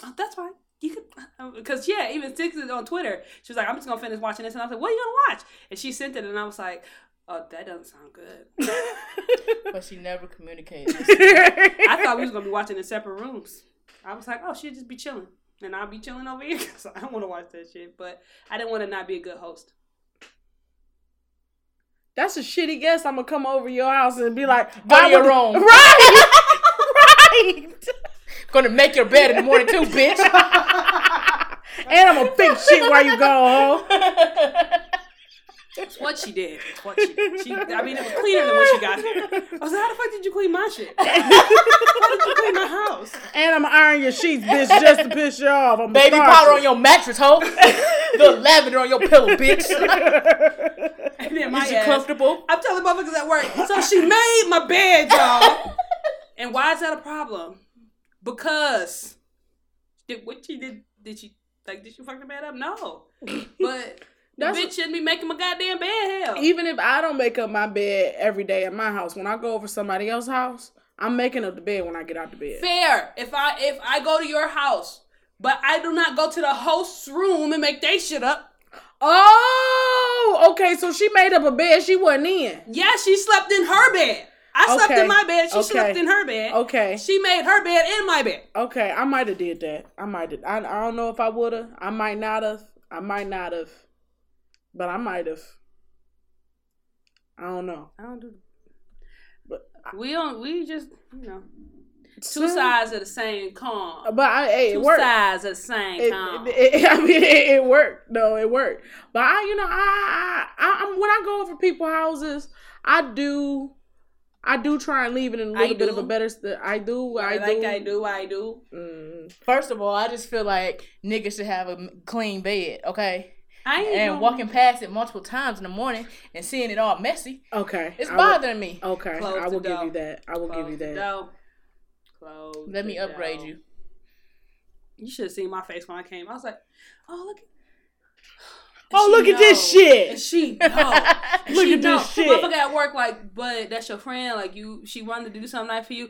oh, that's fine. You could, uh, uh, because yeah, even Six on Twitter. She was like, I'm just gonna finish watching this, and I was like, what are you gonna watch? And she sent it, and I was like, oh, that doesn't sound good. But she never communicated. I thought we was gonna be watching in separate rooms. I was like, oh, she'll just be chilling, and I'll be chilling over here because I don't want to watch that shit. But I didn't want to not be a good host. That's a shitty guess. I'm gonna come over your house and be like, Go "Why to your would- room. Right. right. Gonna make your bed in the morning too, bitch. And I'm gonna fix shit while you go home. It's what she did. It's what she did. She, I mean, it was cleaner than when she got there. I was like, how the fuck did you clean my shit? How did you clean my house? And I'm gonna iron your sheets, bitch, just to piss you off. I'm Baby powder on your mattress, hoe. the lavender on your pillow, bitch. And then my Is you ass, comfortable? I'm telling motherfuckers at work. So she made my bed, y'all. and why is that a problem? Because did what she did? Did she like? Did she fuck the bed up? No. But the That's- bitch shouldn't be making my goddamn bed hell. Even if I don't make up my bed every day at my house, when I go over somebody else's house, I'm making up the bed when I get out the bed. Fair. If I if I go to your house, but I do not go to the host's room and make they shit up. Oh, okay. So she made up a bed she wasn't in. Yeah, she slept in her bed. I slept Okay. in my bed. She Okay. slept in her bed. Okay. She made her bed in my bed. Okay, I might have did that. I might have. I, I don't know if I would have. I might not have. I might not have. But I might have. I don't know. I don't do. But We don't. We just you know two sides of the same coin. But I, hey, it Two worked. sides of the same It, coin. it- it- I mean, it, it worked. No, it worked. But I, you know, I, I, I, I'm when I go over people's houses, I do, I do try and leave it in a little bit of a better. St- I do. I like do. I do. I do. Mm. First of all, I just feel like niggas should have a clean bed, okay? I ain't And gonna- walking past it multiple times in the morning and seeing it all messy, Okay. it's I will- bothering me. Okay, Close I will give door. you that. I will give you that. door. Close Let me the upgrade door. you. You should have seen my face when I came. I was like, oh look. Oh, look she at this shit. And she know. And Look she at know. this shit. Motherfucker at work like, but that's your friend. Like you, she wanted to do something nice for you.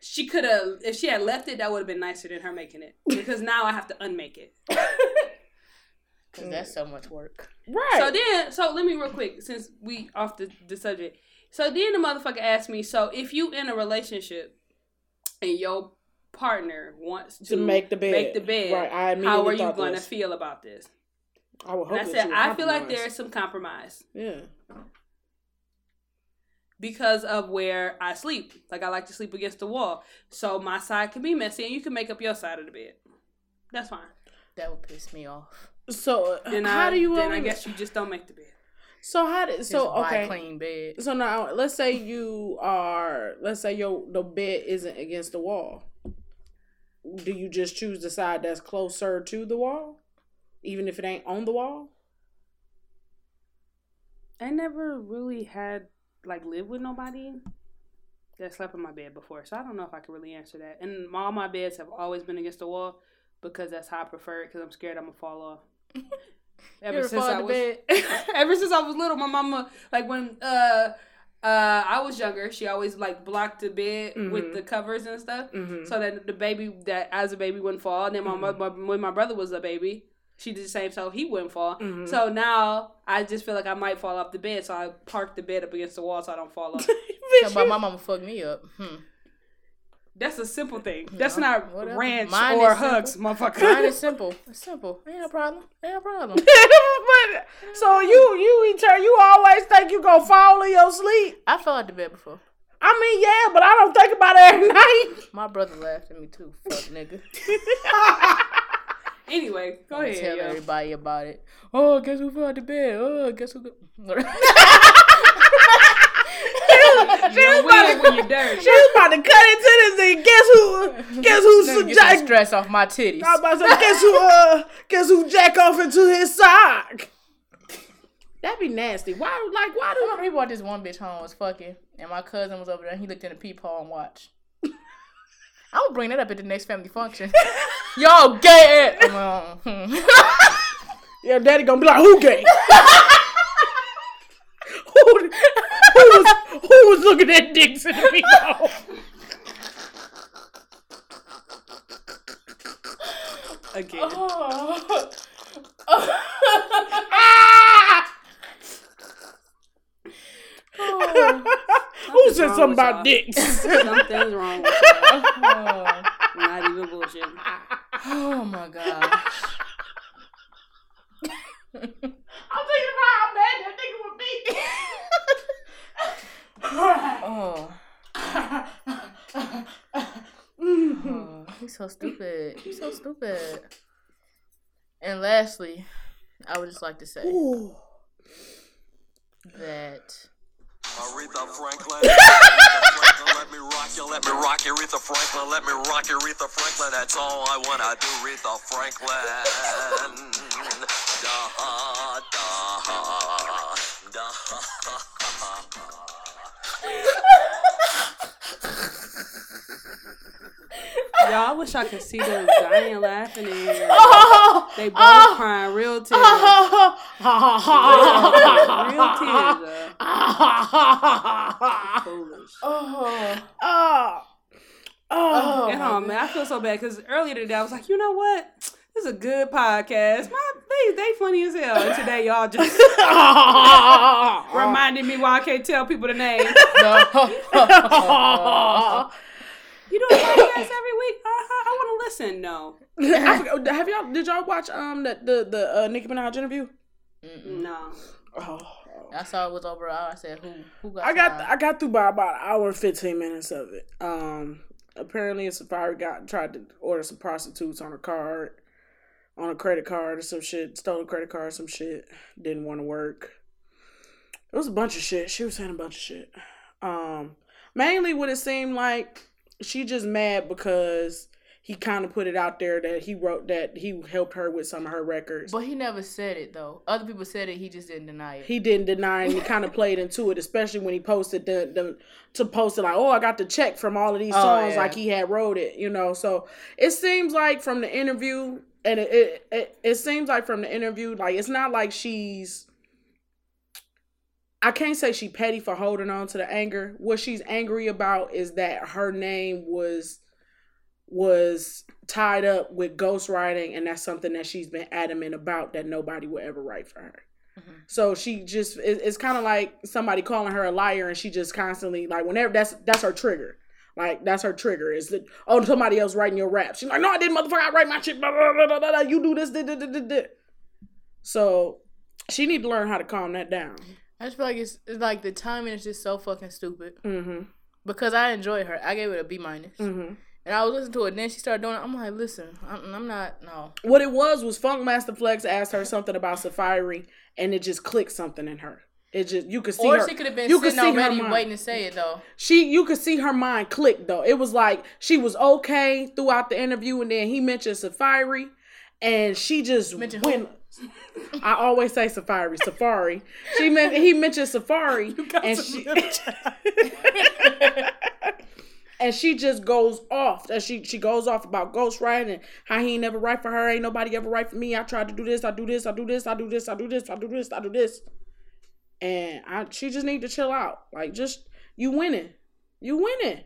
She could have, if she had left it, that would have been nicer than her making it. Because now I have to unmake it. Because that's so much work. Right. So then, so let me real quick, since we off the, the subject. So then the motherfucker asked me, so if you in a relationship and your partner wants to, To make the bed. make the bed, Right, I how are you going to feel about this? I would hope And I said, I feel like there's some compromise Yeah. because of where I sleep. Like I like to sleep against the wall, so my side can be messy, and you can make up your side of the bed. That's fine. That would piss me off. So Then how I, do you? Then I guess you just don't make the bed. So how did? Just So buy okay. a clean bed. So now, let's say you are. Let's say your the bed isn't against the wall. Do you just choose the side that's closer to the wall, even if it ain't on the wall? I never really had like lived with nobody that slept in my bed before, so I don't know if I can really answer that. And all my beds have always been against the wall because that's how I prefer it. Because I'm scared I'm gonna fall off. Ever ever since I was, ever since I was little, my mama like when uh uh I was younger, she always like blocked the bed with Mhm. the covers and stuff, Mm-hmm. so that the baby that as a baby wouldn't fall. And then my, Mhm. mo- when my brother was a baby, she did the same, so he wouldn't fall. Mhm. So now I just feel like I might fall off the bed, so I park the bed up against the wall so I don't fall off. Talking about my mama fucked me up. Hmm. That's a simple thing. That's No, not whatever. ranch Mine or hugs, simple. motherfucker. Mine is simple. It's simple. Ain't no problem. Ain't no problem. but so you you return you always think you gonna fall in your sleep. I fell out the bed before. I mean, yeah, but I don't think about it every night. My brother laughed at me too. Fuck nigga. anyway, go ahead. tell yo. everybody about it. Oh, guess who fell out the bed? Oh, guess who? Go- You're weird when you're dirty. She was about to cut into this thing. Guess who? Guess who's Let me get jack? stress off my titties. I was about to say, guess who? Uh, guess who jack off into his sock? That'd be nasty. Why? Like, why I do? remember he brought this one bitch home was fucking, and my cousin was over there. and He looked in the peephole and watched. I'm gonna bring that up at the next family function. Yo, gay. I'm like, hmm. Your daddy gonna be like, who gay? who, who was who was looking at dicks in the peephole? Again. Oh. Ah. Who said something about y'all. dicks? Something's wrong with y'all. oh. Not even bullshit. Oh my gosh. I'm thinking about how bad that nigga would be. Oh. oh. He's so stupid. He's so stupid. And lastly, I would just like to say Ooh. that Aretha Franklin. Aretha Franklin, let me rock you, let me rock you, Aretha Franklin, let me rock you, Aretha Franklin. That's all I wanna do, Aretha Franklin. Y'all, I wish I could see them dying laughing in here. Oh, They both crying real tears. real tears. Foolish. oh oh, oh, home, man. I feel so bad because earlier today I was like, you know what? This is a good podcast. My they they funny as hell. And today y'all just reminded me why I can't tell people the name. You do a podcast every week? Uh-huh. I want to listen. No, I forgot- have y'all? Did y'all watch um the the, the uh, Nicki Minaj interview? no. Oh, I saw it was over. A hour. I said, "Who? Who got?" I got time? I got through by about an hour and fifteen minutes of it. Um, apparently, a Safaree got tried to order some prostitutes on a card, on a credit card or some shit. Stole a credit card, some shit. Didn't want to work. It was a bunch of shit. She was saying a bunch of shit. Um, mainly what it seemed like she just mad because he kind of put it out there that he wrote that he helped her with some of her records. But he never said it though. Other people said it. He just didn't deny it. he didn't deny and he kind of played into it, especially when he posted the, the to post it like, oh, I got the check from all of these Oh, songs, yeah. like he had wrote it, you know. So it seems like from the interview, and it it, it it seems like from the interview, like it's not like she's. I can't say she petty for holding on to the anger. What she's angry about is that her name was was tied up with ghostwriting, and that's something that she's been adamant about that nobody will ever write for her. Mm-hmm. So she just it, it's kind of like somebody calling her a liar, and she just constantly like whenever that's that's her trigger. Like that's her trigger is that oh somebody else writing your rap. She's like no I didn't motherfucker I write my shit. Blah, blah, blah. You do this. Da, da, da, da, da. So she need to learn how to calm that down. I just feel like it's, it's like the timing is just so fucking stupid. Mm-hmm. Because I enjoyed her. I gave it a B minus. Mm-hmm. And I was listening to it. Then she started doing it. I'm like, listen, I'm, I'm not. No. What it was was Funkmaster Flex asked her something about Safaree, and it just clicked something in her. It just you could see Or her. she could have been you could sitting see already waiting to say it though. she you could see her mind click though. It was like she was okay throughout the interview, and then he mentioned Safaree, and she just Mentioned went. I always say Safaree, Safaree. She meant he mentioned Safaree, and she and she just goes off. And she she goes off about ghostwriting and how he ain't never write for her. Ain't nobody ever write for me. I tried to do this. I do this. I do this. I do this. I do this. I do this. I do this. And I she just need to chill out. Like just you winning. You winning.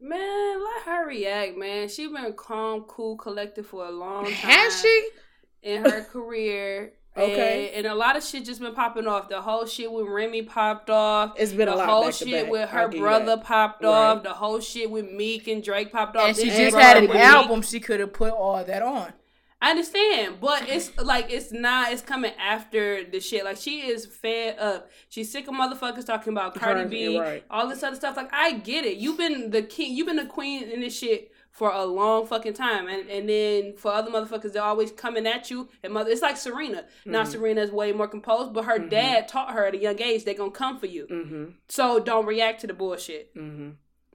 Man, let her react, man. She been calm, cool, collected for a long time. Has she? in her career. Okay. And, and a lot of shit just been popping off. The whole shit with Remy popped off. It's been a lot. the whole back to shit back. with her brother that. popped Right. off. The whole shit with Meek and Drake popped off. And she This just had an with Meek. album. She could have put all that on. I understand, but it's like it's not. It's coming after the shit. Like she is fed up. She's sick of motherfuckers talking about Cardi Her- B, right. all this other stuff. Like I get it. You've been the king. You've been the queen in this shit for a long fucking time, and and then for other motherfuckers, they're always coming at you. And mother, it's like Serena. Now Mm-hmm. Serena is way more composed, but her dad taught her at a young age they're gonna come for you. Mm-hmm. So don't react to the bullshit.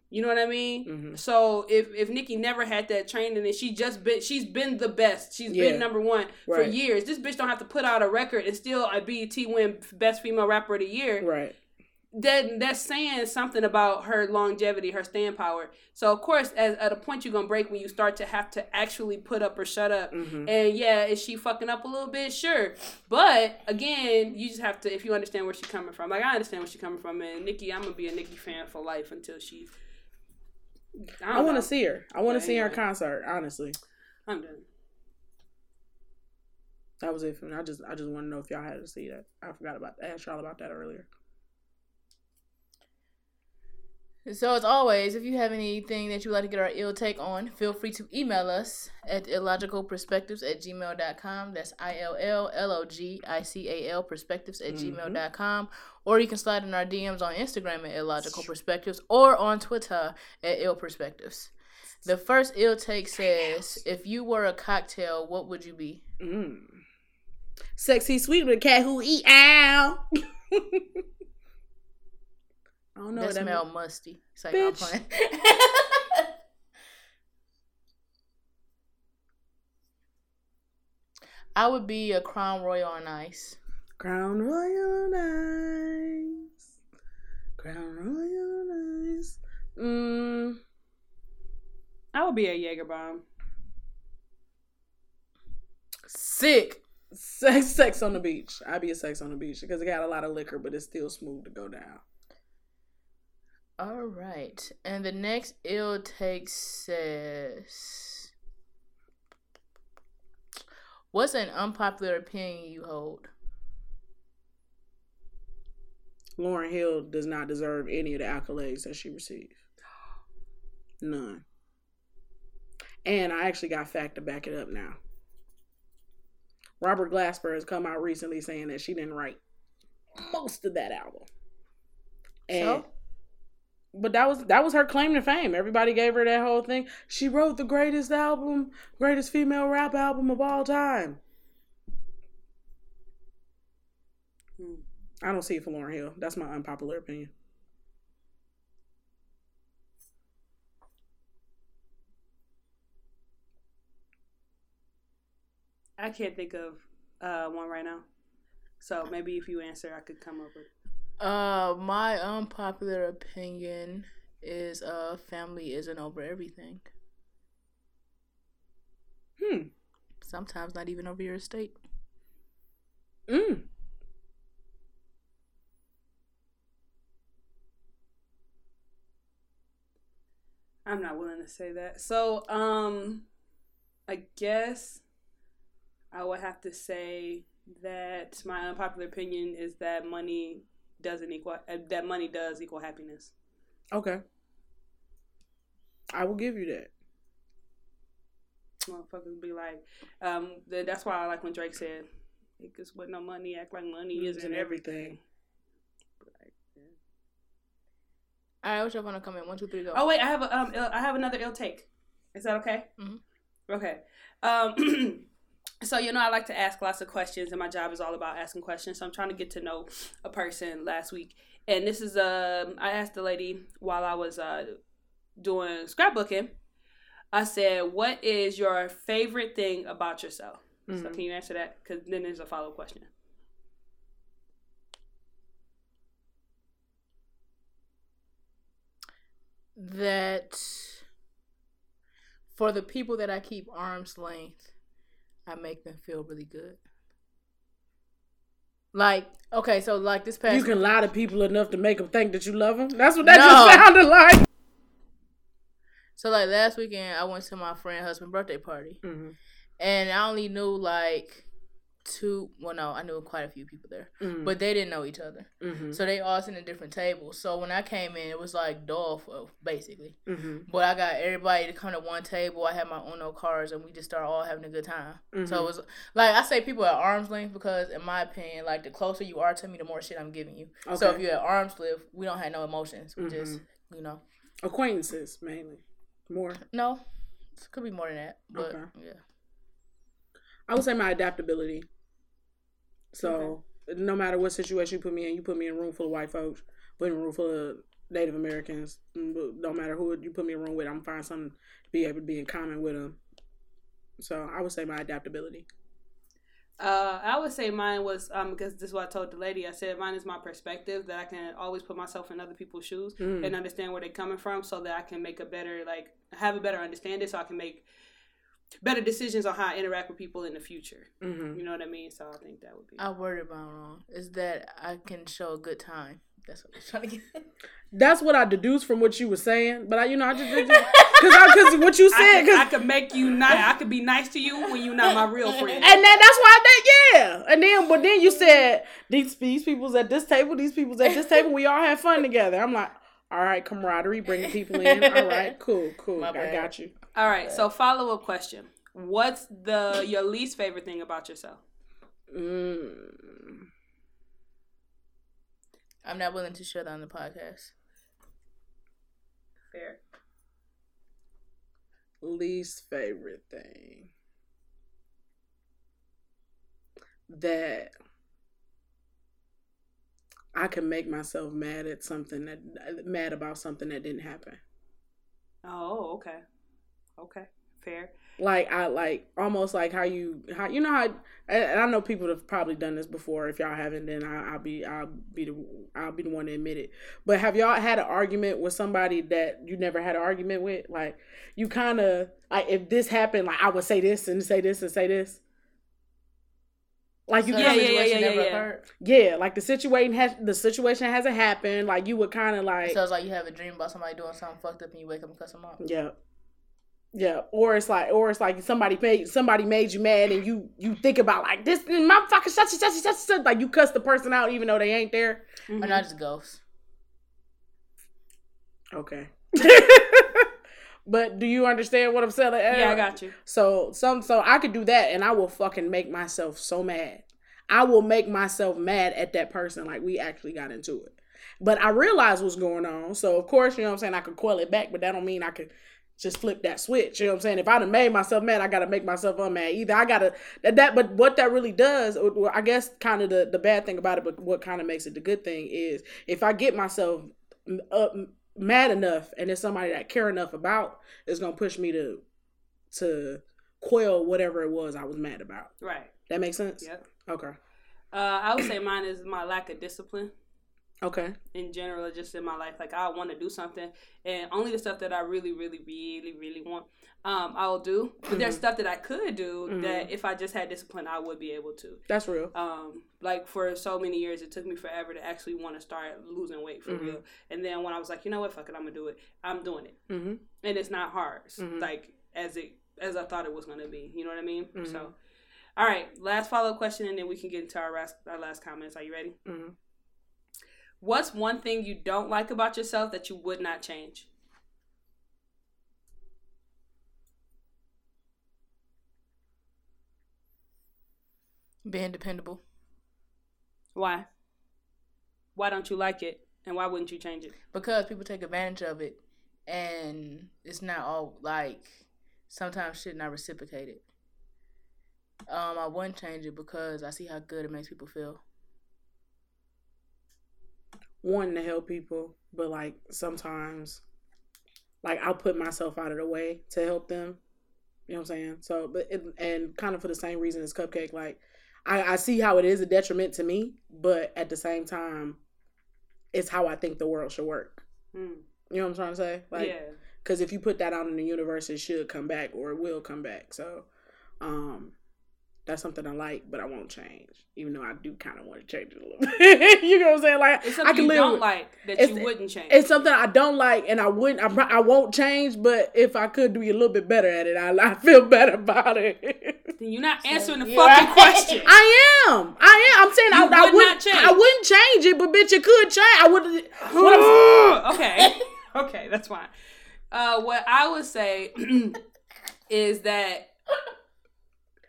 Mm-hmm. You know what I mean? Mhm. So if if Nicki never had that training and she just been she's been the best. She's Yeah. been number one for years. This bitch don't have to put out a record and still a BET win best female rapper of the year. Right. That that's saying something about her longevity, her staying power. So of course, as at a point you're gonna break when you start to have to actually put up or shut up. Mhm. And yeah, is she fucking up a little bit? Sure. But again, you just have to if you understand where she's coming from. Like I understand where she's coming from, and Nicki, I'm gonna be a Nicki fan for life until she's. I want to see her. I want to see her concert. Honestly, I'm done. that was it for me. I just, I just want to know if y'all had to see that. I forgot about. I asked y'all about that earlier. So as always, if you have anything that you would like to get our ill take on, feel free to email us at illogicalperspectives at gmail.com. That's I-L-L-L-O-G-I-C-A-L perspectives at gmail.com. Or you can slide in our DMs on Instagram at illogical perspectives or on Twitter at ill perspectives. The first ill take says, if you were a cocktail, what would you be? Mm. Sexy sweet with a cat who eat ow. I don't know. that that smell mean- musty. It's like I'm playing. I would be a Crown Royal on ice. Crown Royal on Ice. Crown Royal Nice. Mm. I would be a Jaeger bomb. Sick. Sex, sex on the beach. I'd be a sex on the beach because it got a lot of liquor, but it's still smooth to go down. All right. And the next ill take says What's an unpopular opinion you hold? Lauryn Hill does not deserve any of the accolades that she received. None. And I actually got fact to back it up now. Robert Glasper has come out recently saying that she didn't write most of that album. And So? But that was that was her claim to fame. Everybody gave her that whole thing. She wrote the greatest album, greatest female rap album of all time. Hmm. I don't see it for Lauryn Hill. That's my unpopular opinion. I can't think of uh, one right now. So maybe if you answer, I could come up with. Uh, my unpopular opinion is uh, family isn't over everything. Hmm. Sometimes not even over your estate. Mm. I'm not willing to say that. So, um, I guess I would have to say that my unpopular opinion is that money doesn't equal uh, that money does equal happiness. Okay. I will give you that. Motherfuckers be like, um, th- that's why I like when Drake said, "Niggas with no money act like money Isn't isn't everything. everything." Like, yeah. All right, what's your final comment? One, two, three, go. Oh wait, I have a um, ill- I have another ill take. Is that okay? Mhm. Okay. Um, so you know, I like to ask lots of questions, and my job is all about asking questions. So I'm trying to get to know a person last week, and this is um, I asked the lady while I was uh doing scrapbooking. I said, "What is your favorite thing about yourself?" So Mhm. can you answer that? Because then there's a follow up question. that for the people that I keep arm's length, I make them feel really good. Like, okay, so like this past You can lie to people enough to make them think that you love them. That's what that No. just sounded like. so like last weekend I went to my friend husband birthday party. Mm-hmm. And I only knew like two well no, I knew quite a few people there. Mm-hmm. But they didn't know each other. mm-hmm. So they all sitting at different tables. So when I came in it was like dull basically. Mm-hmm. But I got everybody to come to one table. I had my Uno cards, and we just started all having a good time. So it was like I say, people at arm's length because, in my opinion, like the closer you are to me, the more shit I'm giving you. So if you're at arm's length, we don't have no emotions. We just, you know, acquaintances mainly. More. no, it could be more than that. But Okay. yeah, I would say my adaptability. So no matter what situation you put me in, you put me in a room full of white folks, put in a room full of Native Americans. mm, No matter who you put me in a room with, I'm gonna find something to be able to be in common with them. So I would say my adaptability. Uh, I would say mine was um because this is what I told the lady. I said mine is my perspective that I can always put myself in other people's shoes Mm. and understand where they're coming from, so that I can make a better like have a better understanding, so I can make better decisions on how I interact with people in the future. hmm You know what I mean? So I think that would be. I worded mine wrong. Is that I can show a good time. That's what I was trying to get. That's what I deduced from what you were saying, but I, you know, I just because because what you said, could, I because could make you nice. I could be nice to you when you're not my real friend. and then that's why I think yeah. And then but then you said these these people's at this table, these people's at this table, we all have fun together. I'm like, all right, camaraderie, bringing people in. All right, cool, cool. My I bad. got you. All right. So follow up question: What's the your least favorite thing about yourself? Mm. I'm not willing to share that on the podcast. Fair. Least favorite thing that I can make myself mad at something that mad about something that didn't happen. Oh, okay. Okay. Fair. like I like almost like how you how you know how and I know people have probably done this before. If y'all haven't, then I, I'll be I'll be the I'll be the one to admit it. But have y'all had an argument with somebody that you never had an argument with? Like you kind of like if this happened, like I would say this and say this and say this. Like you So Yeah, yeah, yeah, situation yeah, never yeah. yeah, like the situation has the situation hasn't happened. Like you would kind of like So it's like you have a dream about somebody doing something fucked up and you wake up and cuss them out. yeah, Yeah, or it's like, or it's like somebody made somebody made you mad, and you you think about like this motherfucker, such and such and such and such, like you cuss the person out even though they ain't there. Mm-hmm. Or not just ghosts. Okay. but do you understand what I'm saying? Yeah, I got you. So some so I could do that and I will fucking make myself so mad. I will make myself mad at that person like we actually got into it. But I realized what's going on. So of course, you know what I'm saying, I could quell it back, but that don't mean I could just flip that switch. You know what I'm saying? If I'd have made myself mad, I gotta make myself unmad. Either I gotta that, that but what that really does, I guess kind of the, the bad thing about it, but what kind of makes it the good thing is if I get myself up mad enough and there's somebody that I care enough about, is gonna push me to to quell whatever it was I was mad about. Right. That makes sense? Yep. Okay. Uh, I would say mine is my lack of discipline Okay. in general, just in my life. Like I want to do something, and only the stuff that I really, really, really, really want, um, I will do. But there's Mhm. stuff that I could do Mhm. that if I just had discipline, I would be able to. That's real. um like for so many years it took me forever to actually want to start losing weight for Mhm. real and then when i was like you know what fuck it i'm gonna do it i'm doing it Mm-hmm. and it's not hard Mhm. like as it as i thought it was gonna be you know what i mean so all right last follow-up question and then we can get into our last our last comments are you ready Mm-hmm. What's one thing you don't like about yourself that you would not change Being dependable. why why don't you like it and why wouldn't you change it Because people take advantage of it and it's not all like sometimes shit not reciprocated. Um, I wouldn't change it because I see how good it makes people feel. Wanting to help people, but like sometimes, like I'll put myself out of the way to help them. You know what I'm saying? So, but it, and kind of for the same reason as Cupcake, like I, I see how it is a detriment to me, but at the same time, it's how I think the world should work. Hmm. You know what I'm trying to say? Like, yeah because if you put that out in the universe, it should come back or it will come back. So, um, that's something I like, but I won't change, even though I do kind of want to change it a little bit. you know what I'm saying? Like, it's I something can you live. don't with- like that It's- you wouldn't change It's something I don't like, and I wouldn't. I, I won't change, but if I could do a little bit better at it, I, I feel better about it. then you're not answering the you're fucking question I am. I am. I'm saying You I, I would wouldn't. not change. I wouldn't change it, but bitch, it could change. I would. okay. Okay, that's fine. Uh, what I would say is that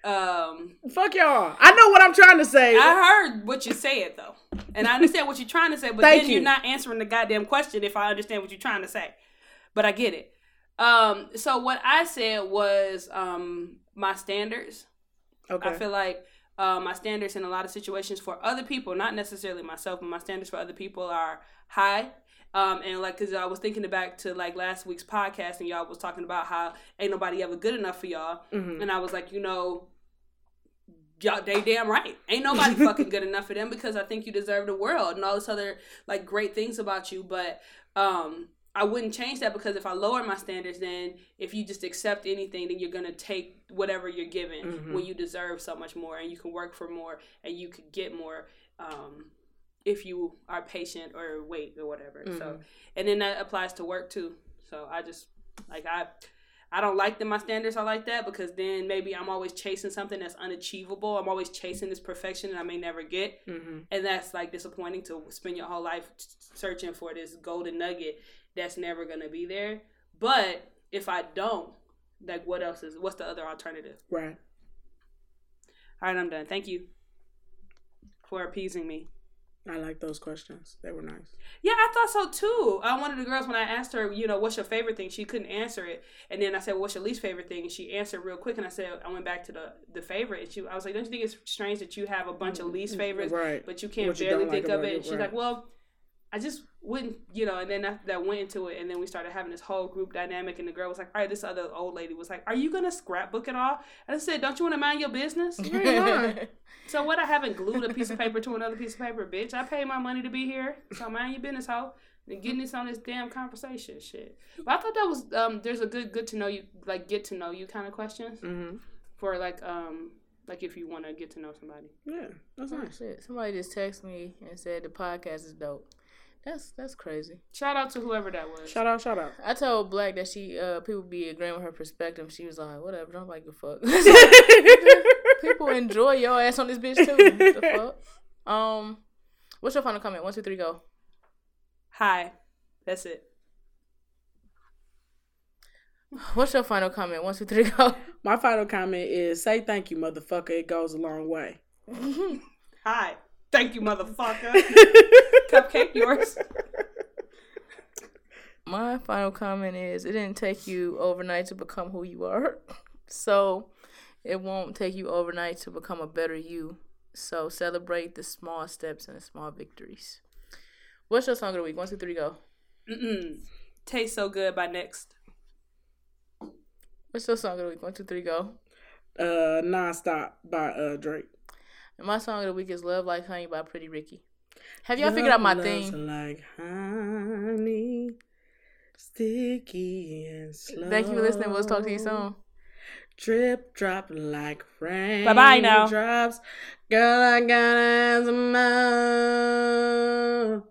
um, Fuck y'all. I know what I'm trying to say. I heard what you said though, and I understand what you're trying to say, but Thank then you. you're not answering the goddamn question. If I understand what you're trying to say, but I get it. Um, so what I said was um my standards. okay. I feel like uh, my standards in a lot of situations for other people, not necessarily myself, but my standards for other people are high. Um, and like, cause I was thinking back to like last week's podcast, and y'all was talking about how ain't nobody ever good enough for y'all, Mhm. and I was like, you know, y'all, they damn right, ain't nobody fucking good enough for them because I think you deserve the world and all this other like great things about you, but um, I wouldn't change that because if I lower my standards, then if you just accept anything, then you're gonna take whatever you're given Mhm. when you deserve so much more and you can work for more and you could get more um, if you are patient or wait or whatever. So, Mhm. and then that applies to work too. So I just like I. I don't like that my standards are like that because then maybe I'm always chasing something that's unachievable. I'm always chasing this perfection that I may never get Mhm. and that's like disappointing to spend your whole life searching for this golden nugget that's never gonna be there. But if I don't, like, what else is? What's the other alternative? Right. All right, I'm done. Thank you for appeasing me. I like those questions. They were nice. Yeah, I thought so too. Uh, one of the girls, when I asked her, you know, what's your favorite thing, she couldn't answer it. And then I said, what's your least favorite thing? And she answered real quick. And I said, I went back to the the favorite. And she, I was like, don't you think it's strange that you have a bunch of least favorites, Right. but you can't What barely like think of it? it, And she's right. like, well, I just wouldn't, you know. And then that, that went into it. And then we started having this whole group dynamic. And the girl was like, all right, this other old lady was like, are you gonna scrapbook it all? And I said, don't you want to mind your business? You ain't lying. So what? I haven't glued a piece of paper to another piece of paper, bitch. I paid my money to be here. So mind your business, hoe. And getting this on this damn conversation, shit. But I thought that was um. There's a good good to know you like get to know you kind of questions Mhm. for like um like if you want to get to know somebody. Yeah, that's Oh, nice. shit. Somebody just texted me and said the podcast is dope. That's that's crazy. Shout out to whoever that was. Shout out, shout out. I told Black that she uh people be agreeing with her perspective. She was like, whatever, don't like a fuck. people enjoy your ass on this bitch too. the fuck. Um, what's your final comment? One, two, three, go. Hi. That's it. What's your final comment? One, two, three, go. My final comment is say thank you, motherfucker. It goes a long way. Hi. Thank you, motherfucker. Cupcake, yours. My final comment is it didn't take you overnight to become who you are. So it won't take you overnight to become a better you. So celebrate the small steps and the small victories. What's your song of the week? One, two, three, go. Mm-mm. Tastes so good by next. What's your song of the week? One, two, three, go. Uh, nonstop by uh Drake. And my song of the week is Love Like Honey by Pretty Ricky. Have y'all figured out my Love thing? Like honey, sticky and slow. Thank you for listening. We'll talk to you soon. Drip drop like rain. Bye-bye now. Drops. Girl, I have some more.